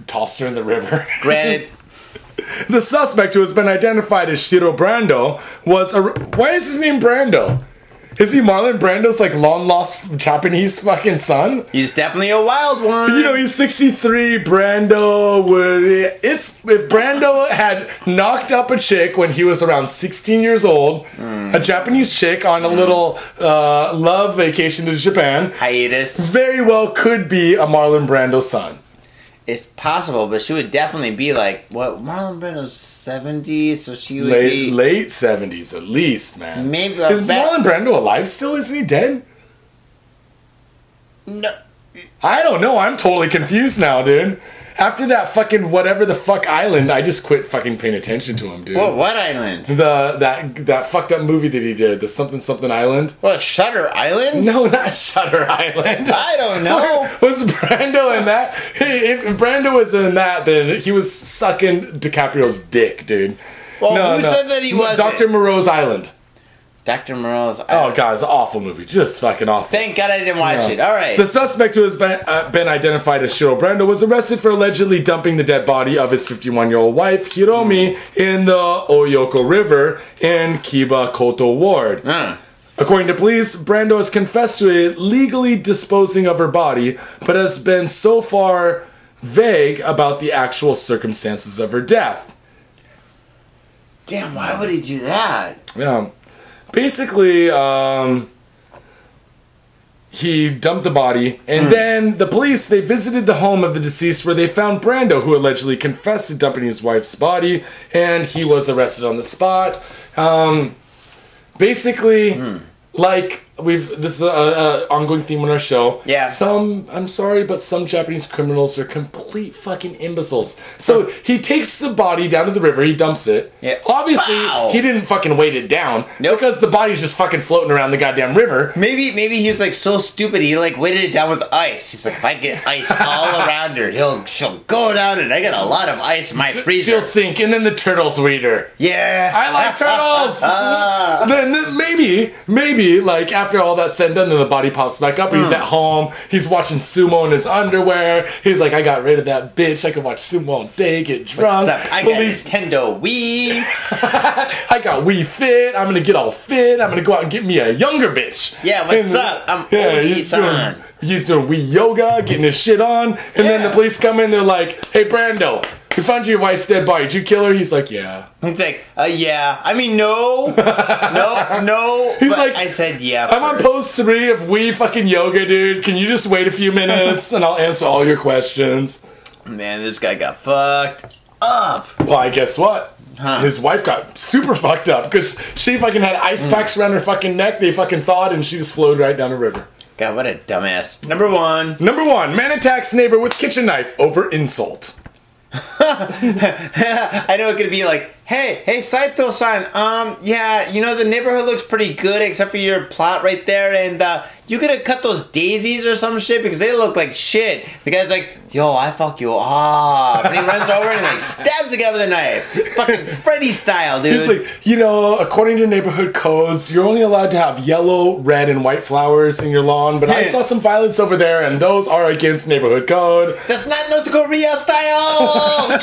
tossed her in the river. Granted, *laughs* the suspect, who has been identified as Shiro Brando, was a. Why is his name Brando? Is he Marlon Brando's like long lost Japanese fucking son? he's definitely a wild one. You know, he's 63. Brando would. It's if Brando had knocked up a chick when he was around 16 years old, a Japanese chick on a little uh, love vacation to Japan, hiatus. very well could be a Marlon Brando son. It's possible, but she would definitely be like, what, Marlon Brando's 70, so she would Late be. late 70s, at least, man. Maybe is back- Marlon Brando alive still? Isn't he dead? No, I don't know. I'm totally confused now, dude. After that fucking whatever the fuck island, I just quit fucking paying attention to him, dude. What, what island? The that that fucked up movie that he did, the something something island. What, Shutter Island? No, not *laughs* Shutter Island. I don't know. Was Brando in that? If Brando was in that, then he was sucking DiCaprio's dick, dude. Well, who said that he wasn't? Dr. Moreau's Island. Dr. Moreau's Oh god, it's an awful movie. Just fucking awful. Thank God I didn't watch Yeah. it. All right. The suspect who has been, uh, been identified as Shiro Brando was arrested for allegedly dumping the dead body of his 51 year old wife, Hiromi, in the Oyoko River in Kiba Koto Ward. Uh, According to police, Brando has confessed to illegally disposing of her body, but has been so far vague about the actual circumstances of her death. damn, why would he do that? Yeah. Basically, um, he dumped the body, and then the police they visited the home of the deceased where they found Brando, who allegedly confessed to dumping his wife's body, and he was arrested on the spot. Um, basically, like we've this is a, a ongoing theme on our show. Yeah. Some I'm sorry, but some Japanese criminals are complete fucking imbeciles. So he takes the body down to the river, he dumps it. Yeah. Obviously, Wow. he didn't fucking weight it down Nope. because the body's just fucking floating around the goddamn river. Maybe maybe he's like so stupid he like weighted it down with ice. He's like, if I get ice all *laughs* around her, he'll she'll go down and I got a lot of ice in my freezer. She'll sink, and then the turtles eat her. Yeah. I like turtles. *laughs* then, then maybe, maybe like after all that's said and done, then the body pops back up. He's Hmm. at home. He's watching sumo in his underwear. He's like, I got rid of that bitch. I can watch sumo all day, get drunk. What's up? I Police, got Nintendo Wii. *laughs* I got Wii Fit. I'm gonna get all fit. I'm gonna go out and get me a younger bitch. Yeah, what's And- up? I'm Yeah, OG he's doing, son. he's doing Wii yoga, getting his shit on, and then the police come in. They're like, "Hey, Brando, Wii found your wife's dead body. Did you kill her?" He's like, "Yeah." He's like, uh, yeah. I mean, no, no, no. *laughs* He's but like, I said yeah. I'm on post three of we fucking yoga, dude. Can you just wait a few minutes and I'll answer all your questions? Man, this guy got fucked up. Well, I guess what? Huh. His wife got super fucked up because she fucking had ice packs around her fucking neck. They fucking thawed and she just flowed right down the river. God, what a dumbass. Number one. Number one, man attacks neighbor with kitchen knife over insult. *laughs* I know it could be like, hey, hey, Saito-san, um, yeah, you know, the neighborhood looks pretty good except for your plot right there, and, uh, you could have cut those daisies or some shit because they look like shit. The guy's like, yo, I fuck you up. And he runs over and, like, stabs the guy with a knife. Fucking Freddy style, dude. He's like, you know, according to neighborhood codes, you're only allowed to have yellow, red, and white flowers in your lawn, but I saw some violets over there and those are against neighborhood code. That's not North Korea style! *laughs* *laughs*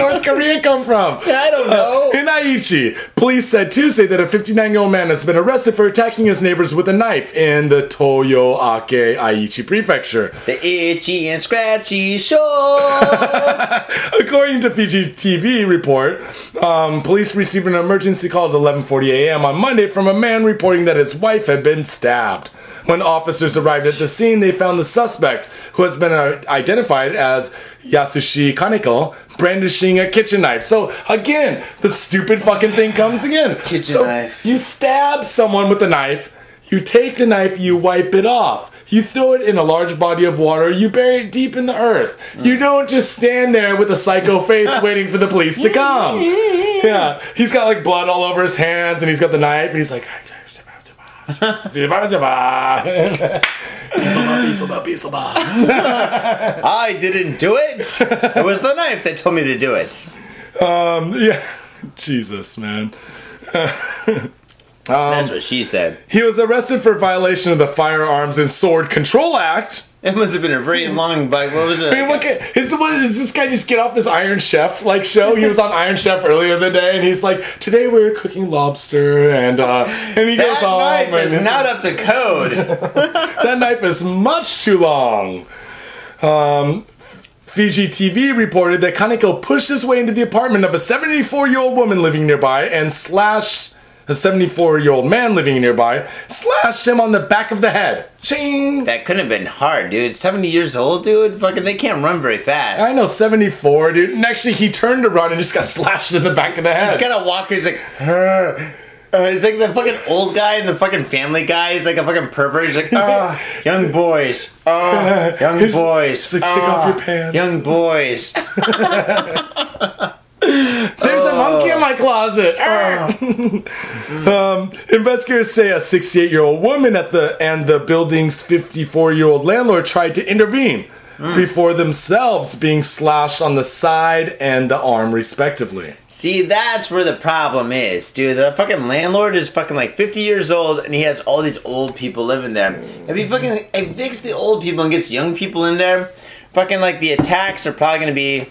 *laughs* Where did North Korea come from? *laughs* I don't know. In Aichi, police said Tuesday that a 59 year old man has been arrested for attacking his neighbors with a knife in the Toyoake Aichi prefecture. The itchy and scratchy show. *laughs* According to Fuji TV report, um, police received an emergency call at 11:40 a.m. on Monday from a man reporting that his wife had been stabbed. When officers arrived at the scene, they found the suspect, who has been uh, identified as Yasushi Kaneko, brandishing a kitchen knife. So again, the stupid fucking thing comes again. Kitchen so knife. You stab someone with a knife. You take the knife, you wipe it off. You throw it in a large body of water, you bury it deep in the earth. You don't just stand there with a psycho face *laughs* waiting for the police to come. *laughs* Yeah. He's got like blood all over his hands and he's got the knife and he's like I *laughs* didn't do it. It was the knife that told me to do it. Um yeah. Jesus, man. *laughs* That's what she said. He was arrested for violation of the Firearms and Sword Control Act. It must have been a very long bike. What was it? I mean, look at is, what, is this guy just get off this Iron Chef like show? He was on Iron Chef earlier in the day, and he's like, "Today we're cooking lobster," and uh, and he goes that knife is not up to code. *laughs* that knife is much too long. Um, Fuji TV reported that Kaneko pushed his way into the apartment of a 74 year old woman living nearby and slashed a 74 year old man living nearby, slashed him on the back of the head. Ching! that couldn't have been hard, dude. Seventy years old, dude. Fucking, they can't run very fast. I know 74, dude. And actually, he turned to run and just got *laughs* slashed in the back of the head. He's got a walker. He's like, "Huh." Uh, he's like the fucking old guy and the fucking family guy. He's like a fucking pervert. He's like, *laughs* ah, young boys. Ah, *laughs* young boys. he's like, take off Ah, your pants." Young boys. Monkey in my closet. um, investigators say a 68 year old woman at the and the building's 54 year old landlord tried to intervene before themselves being slashed on the side and the arm, respectively. See, that's where the problem is, dude. The fucking landlord is fucking like 50 years old and he has all these old people living there. If he fucking evicts the old people and gets young people in there, fucking like the attacks are probably gonna be.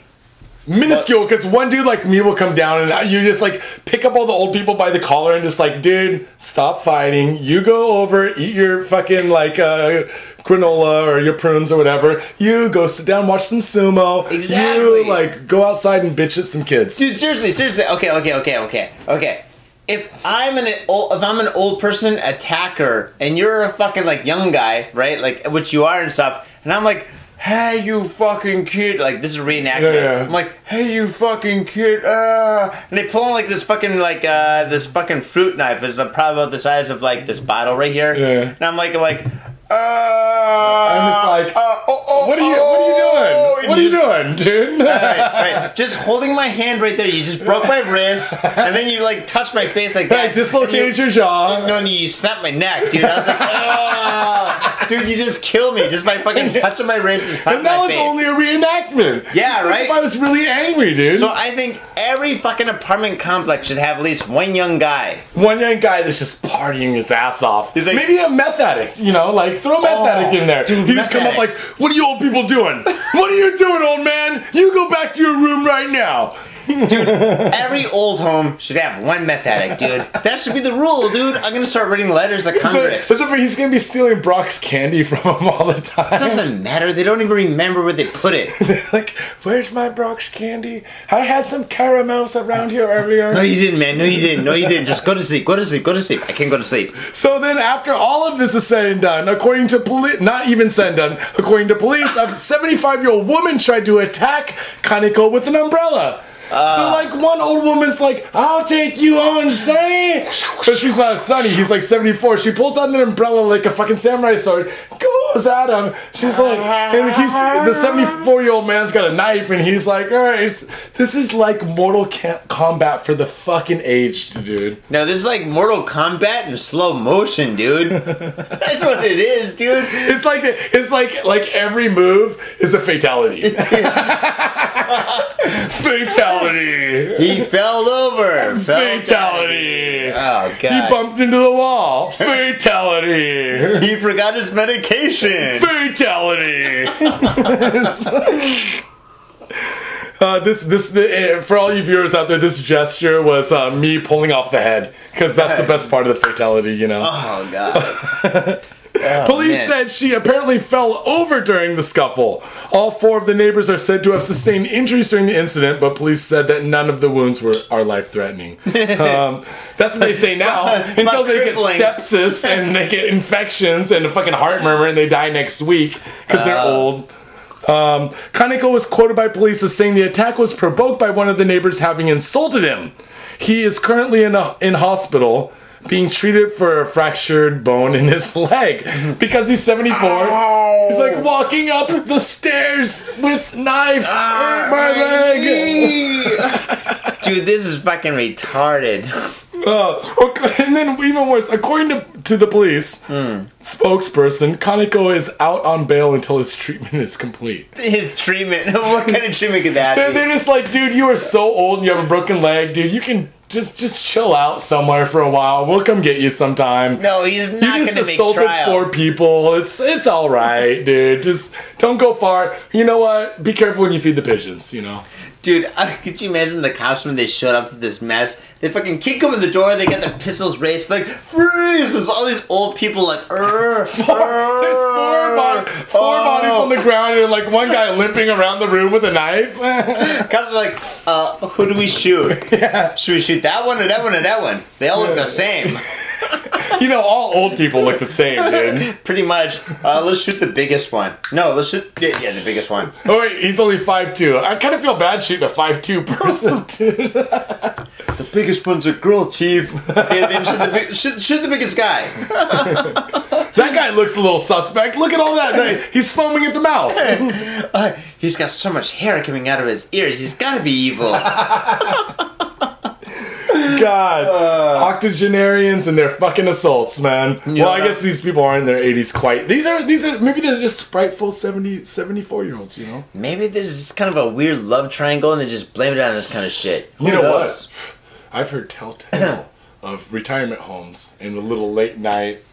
Minuscule, because one dude like me will come down and you just like pick up all the old people by the collar and just like, dude, stop fighting. You go over, eat your fucking like uh, granola or your prunes or whatever. You go sit down, watch some sumo. Exactly. You like go outside and bitch at some kids. Dude, seriously, seriously. Okay, okay, okay, okay, okay. If I'm an old, if I'm an old person attacker and you're a fucking like young guy, right? Like which you are and stuff, and I'm like, hey, you fucking kid, like this is reenactment. Yeah, yeah. I'm like, hey, you fucking kid, uh, and they pull on like this fucking like uh this fucking fruit knife is probably about the size of like this bottle right here. Yeah. And I'm like, I'm like. Uh, I'm just like, uh, oh, oh, What are you? oh, What are you doing? What are you doing, dude? *laughs* right, right. *laughs* Just holding my hand right there. You just broke my wrist, and then you like touched my face like that. I dislocated And your you, jaw. No, no, you snapped my neck, dude. I was like, oh, *laughs* dude, you just killed me just by fucking touching my wrist and slapping And that was face. only a reenactment. Yeah, right? If I was really angry, dude. so I think every fucking apartment complex should have at least one young guy. one young guy that's just partying his ass off. He's like- maybe a meth addict, you know, like throw meth Oh, addict in there. dude, he just come up like, "What are you old people doing? *laughs* what are you doing, old man? You go back to your room right now." Dude, every old home should have one meth addict, dude. That should be the rule, dude. I'm gonna start writing letters to Congress. therefore he's gonna be stealing Brach's candy from him all the time. Doesn't matter. They don't even remember where they put it. *laughs* like, where's my Brach's candy? I had some caramels around here earlier. No, you didn't, man. No, you didn't. No, you didn't. Just go to sleep. Go to sleep. Go to sleep. I can't go to sleep. So then, after all of this is said and done, according to police, not even said and done, according to police, a 75 year old woman tried to attack Kaneko with an umbrella. Ah. so, like, one old woman's like, I'll take you on, Sonny. But she's not Sonny, he's like 74. She pulls out an umbrella like a fucking samurai sword, goes at him. She's like, and he's, the 74 year old man's got a knife, and he's like, alright, it's- this is like Mortal Kombat for the fucking aged, dude. No, this is like Mortal Kombat in slow motion, dude. *laughs* That's what it is, dude. It's like it's like like every move is a fatality. *laughs* *laughs* fatality. He fell over. Fatality. Oh He bumped into the wall. Fatality. *laughs* He forgot his medication. Fatality. *laughs* Uh, this this the, uh, for all you viewers out there, this gesture was uh, me pulling off the head because that's the best part of the fatality, you know. Oh god. *laughs* Oh, Police man. said she apparently fell over during the scuffle. All four of the neighbors are said to have sustained injuries during the incident, but police said that none of the wounds were are life threatening. *laughs* um, that's what they say now until they get sepsis and they get infections and a fucking heart murmur and they die next week because they're Uh. old. Um, Kaneko was quoted by police as saying the attack was provoked by one of the neighbors having insulted him. He is currently in a, in hospital being treated for a fractured bone in his *laughs* leg because he's 74. He's like walking up the stairs with knife. Hurt my leg. *laughs* Dude, this is fucking retarded. Uh, okay, *laughs* and then even worse, according to, to the police spokesperson, Kaneko is out on bail until his treatment is complete. His treatment. what kind of treatment could that They're, be? they're just like, dude, you are so old and you have a broken leg, dude. You can just just chill out somewhere for a while. We'll come get you sometime. No, he's not just gonna make assaulted four people. It's it's all right, dude. Just don't go far. You know what? Be careful when you feed the pigeons. You know. Dude, uh, could you imagine the cops when they showed up to this mess? They fucking kick open the door, they get their pistols raised, like, freeze! There's all these old people like, "Urgh, *laughs* There's four, bod- four Oh. bodies on the ground and like one guy limping around the room with a knife. *laughs* Cops are like, uh, who do we shoot? *laughs* Should we shoot that one or that one or that one? They all look the same. *laughs* you know, all old people look the same, dude. *laughs* Pretty much. Uh, let's shoot the biggest one. No, let's shoot. Yeah, yeah the biggest one. Oh wait, he's only 5'2". I kind of feel bad shooting a 5'2 person, *laughs* dude. The biggest one's a girl, chief. Okay, then shoot the, big, shoot, shoot the biggest guy. that guy looks a little suspect. Look at all that. He's foaming at the mouth. Uh, he's got so much hair coming out of his ears. He's got to be evil. God, uh. octogenarians and their fucking assaults, man. well, I guess these people aren't in their 80s quite. These are these are maybe they're just spriteful 70, 74 year olds. You know. Maybe there's just kind of a weird love triangle and they just blame it on this kind of shit. Who You know knows? what? I've heard telltale *coughs* of retirement homes and the little late night.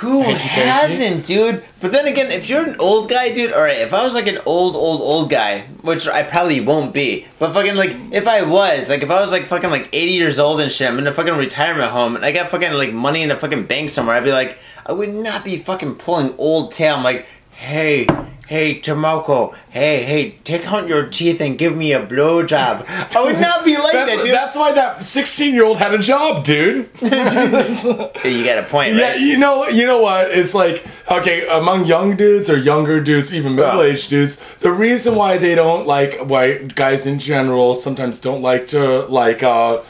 Who hasn't, dude? But then again, if you're an old guy, dude, alright, if I was like an old, old, old guy, which I probably won't be, but fucking like, if I was, like, if I was like fucking like 80 years old and shit, I'm in a fucking retirement home and I got fucking like money in a fucking bank somewhere, I'd be like, I would not be fucking pulling old tail. I'm like, hey, hey, Tomoko, hey, hey, take out your teeth and give me a blowjob. I would not be like That's, that, dude. that's why that 16 year old had a job, dude. *laughs* you got a point, Yeah, you know, you know what? It's like okay, among young dudes or younger dudes, even middle-aged dudes, the reason why they don't like why guys in general sometimes don't like to like uh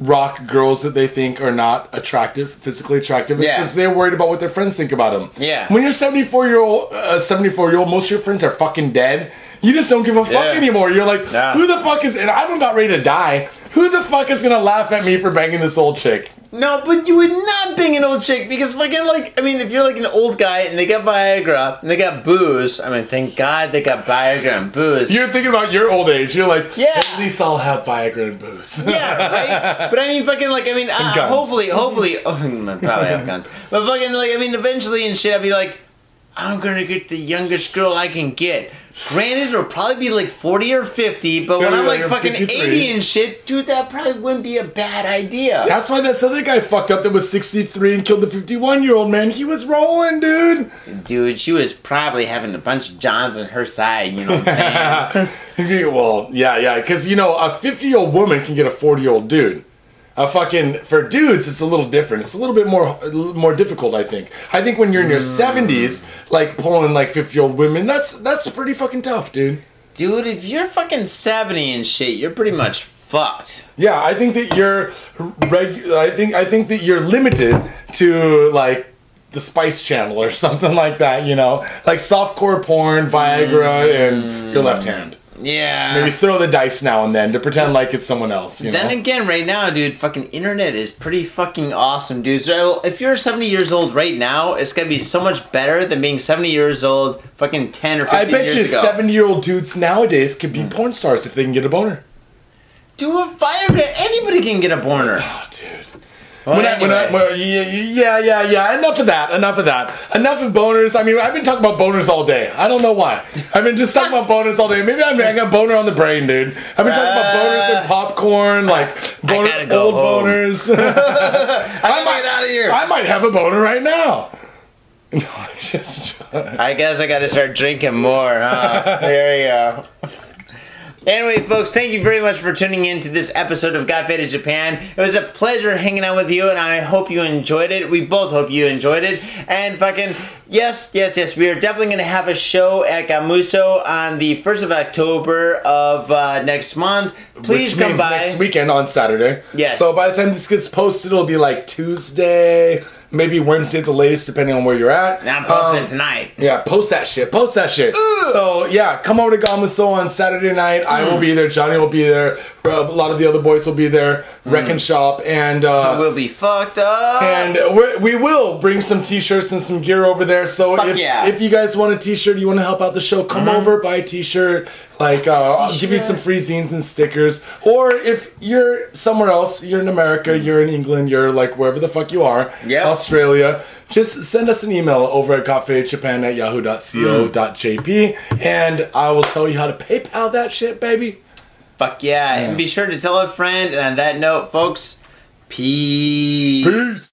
rock girls that they think are not attractive, physically attractive, is Yeah. because they're worried about what their friends think about them. Yeah. When you're 74 year old, uh, 74 year old, most of your friends are fucking dead. You just don't give a fuck Yeah. anymore. You're like, who the fuck is? And I'm about ready to die. Who the fuck is gonna laugh at me for banging this old chick? No, but you would not bang an old chick because fucking like I mean, if you're like an old guy and they got Viagra and they got booze, I mean, thank God they got Viagra and booze. You're thinking about your old age. You're like, Yeah. at least I'll have Viagra and booze. yeah, right. *laughs* But I mean, fucking like I mean, uh, hopefully, hopefully, *laughs* oh, I probably have guns. But fucking like I mean, eventually and shit, I'd be like, I'm gonna get the youngest girl I can get. Granted, it'll probably be like 40 or 50, but when I'm yeah, like fucking 53. 80 and shit, dude, that probably wouldn't be a bad idea. That's why that other guy fucked up that was 63 and killed the 51 year old man. He was rolling, dude. Dude, she was probably having a bunch of Johns on her side, you know what I'm saying? *laughs* Well, yeah, yeah, because you know, a 50 year old woman can get a 40 year old dude. A fucking for dudes, it's a little different. It's a little bit more more difficult, I think. I think when you're in your 70s, like pulling like 50 year old women, that's that's pretty fucking tough, dude. Dude, if you're fucking 70 and shit, you're pretty much fucked. Yeah, I think that you're reg- I think I think that you're limited to like the Spice Channel or *laughs* something like that. You know, like softcore porn, Viagra, and your left mm. hand. Yeah. Maybe throw the dice now and then to pretend like it's someone else. You know. Then again, right now, dude, fucking internet is pretty fucking awesome, dude. So if you're 70 years old right now, it's gonna be so much better than being 70 years old fucking 10 or 15 I bet you seventy-year-old dudes nowadays could be hmm. porn stars if they can get a boner. Do a Viagra, anybody can get a boner. Oh, dude. Well, When I, when I, anyway. when- yeah, yeah, yeah. Enough of that. Enough of that. Enough of boners. I mean, I've been talking about boners all day. I don't know why. I've been just talking about boners all day. Maybe I'm, I got boner on the brain, dude. I've been talking about boners and uh, popcorn, like boner, go old home. boners. *laughs* I gotta out of here. I might have a boner right now. *laughs* No, I just. I guess I gotta start drinking more, huh? *laughs* there you go. Anyway, folks, thank you very much for tuning in to this episode of Got Faded Japan. It was a pleasure hanging out with you, and I hope you enjoyed it. We both hope you enjoyed it. And fucking, yes, yes, yes, we are definitely going to have a show at Gamuso on the 1st of October of uh, next month. Please Which come means by. next weekend on Saturday. Yes. So by the time this gets posted, it'll be like Tuesday, maybe Wednesday at the latest, depending on where you're at. Now I'm posting Um, tonight. Yeah, post that shit. Post that shit. So yeah, come over to Gamuso on Saturday night. I Mm. will be there. Johnny will be there. A lot of the other boys will be there. Wreck Mm. and shop and. Uh, We'll be fucked up. and we will bring some t-shirts and some gear over there. So Fuck if, yeah. if you guys want a t-shirt, you want to help out the show, come over, buy a t-shirt. Like, uh, I'll give you some free zines and stickers. Or if you're somewhere else, you're in America, you're in England, you're like wherever the fuck you are, Yep. Australia, just send us an email over at gotfadedjapan at yahoo.co.jp and I will tell you how to PayPal that shit, baby. Fuck yeah. And be sure to tell a friend. And on that note, folks, peace. Peace.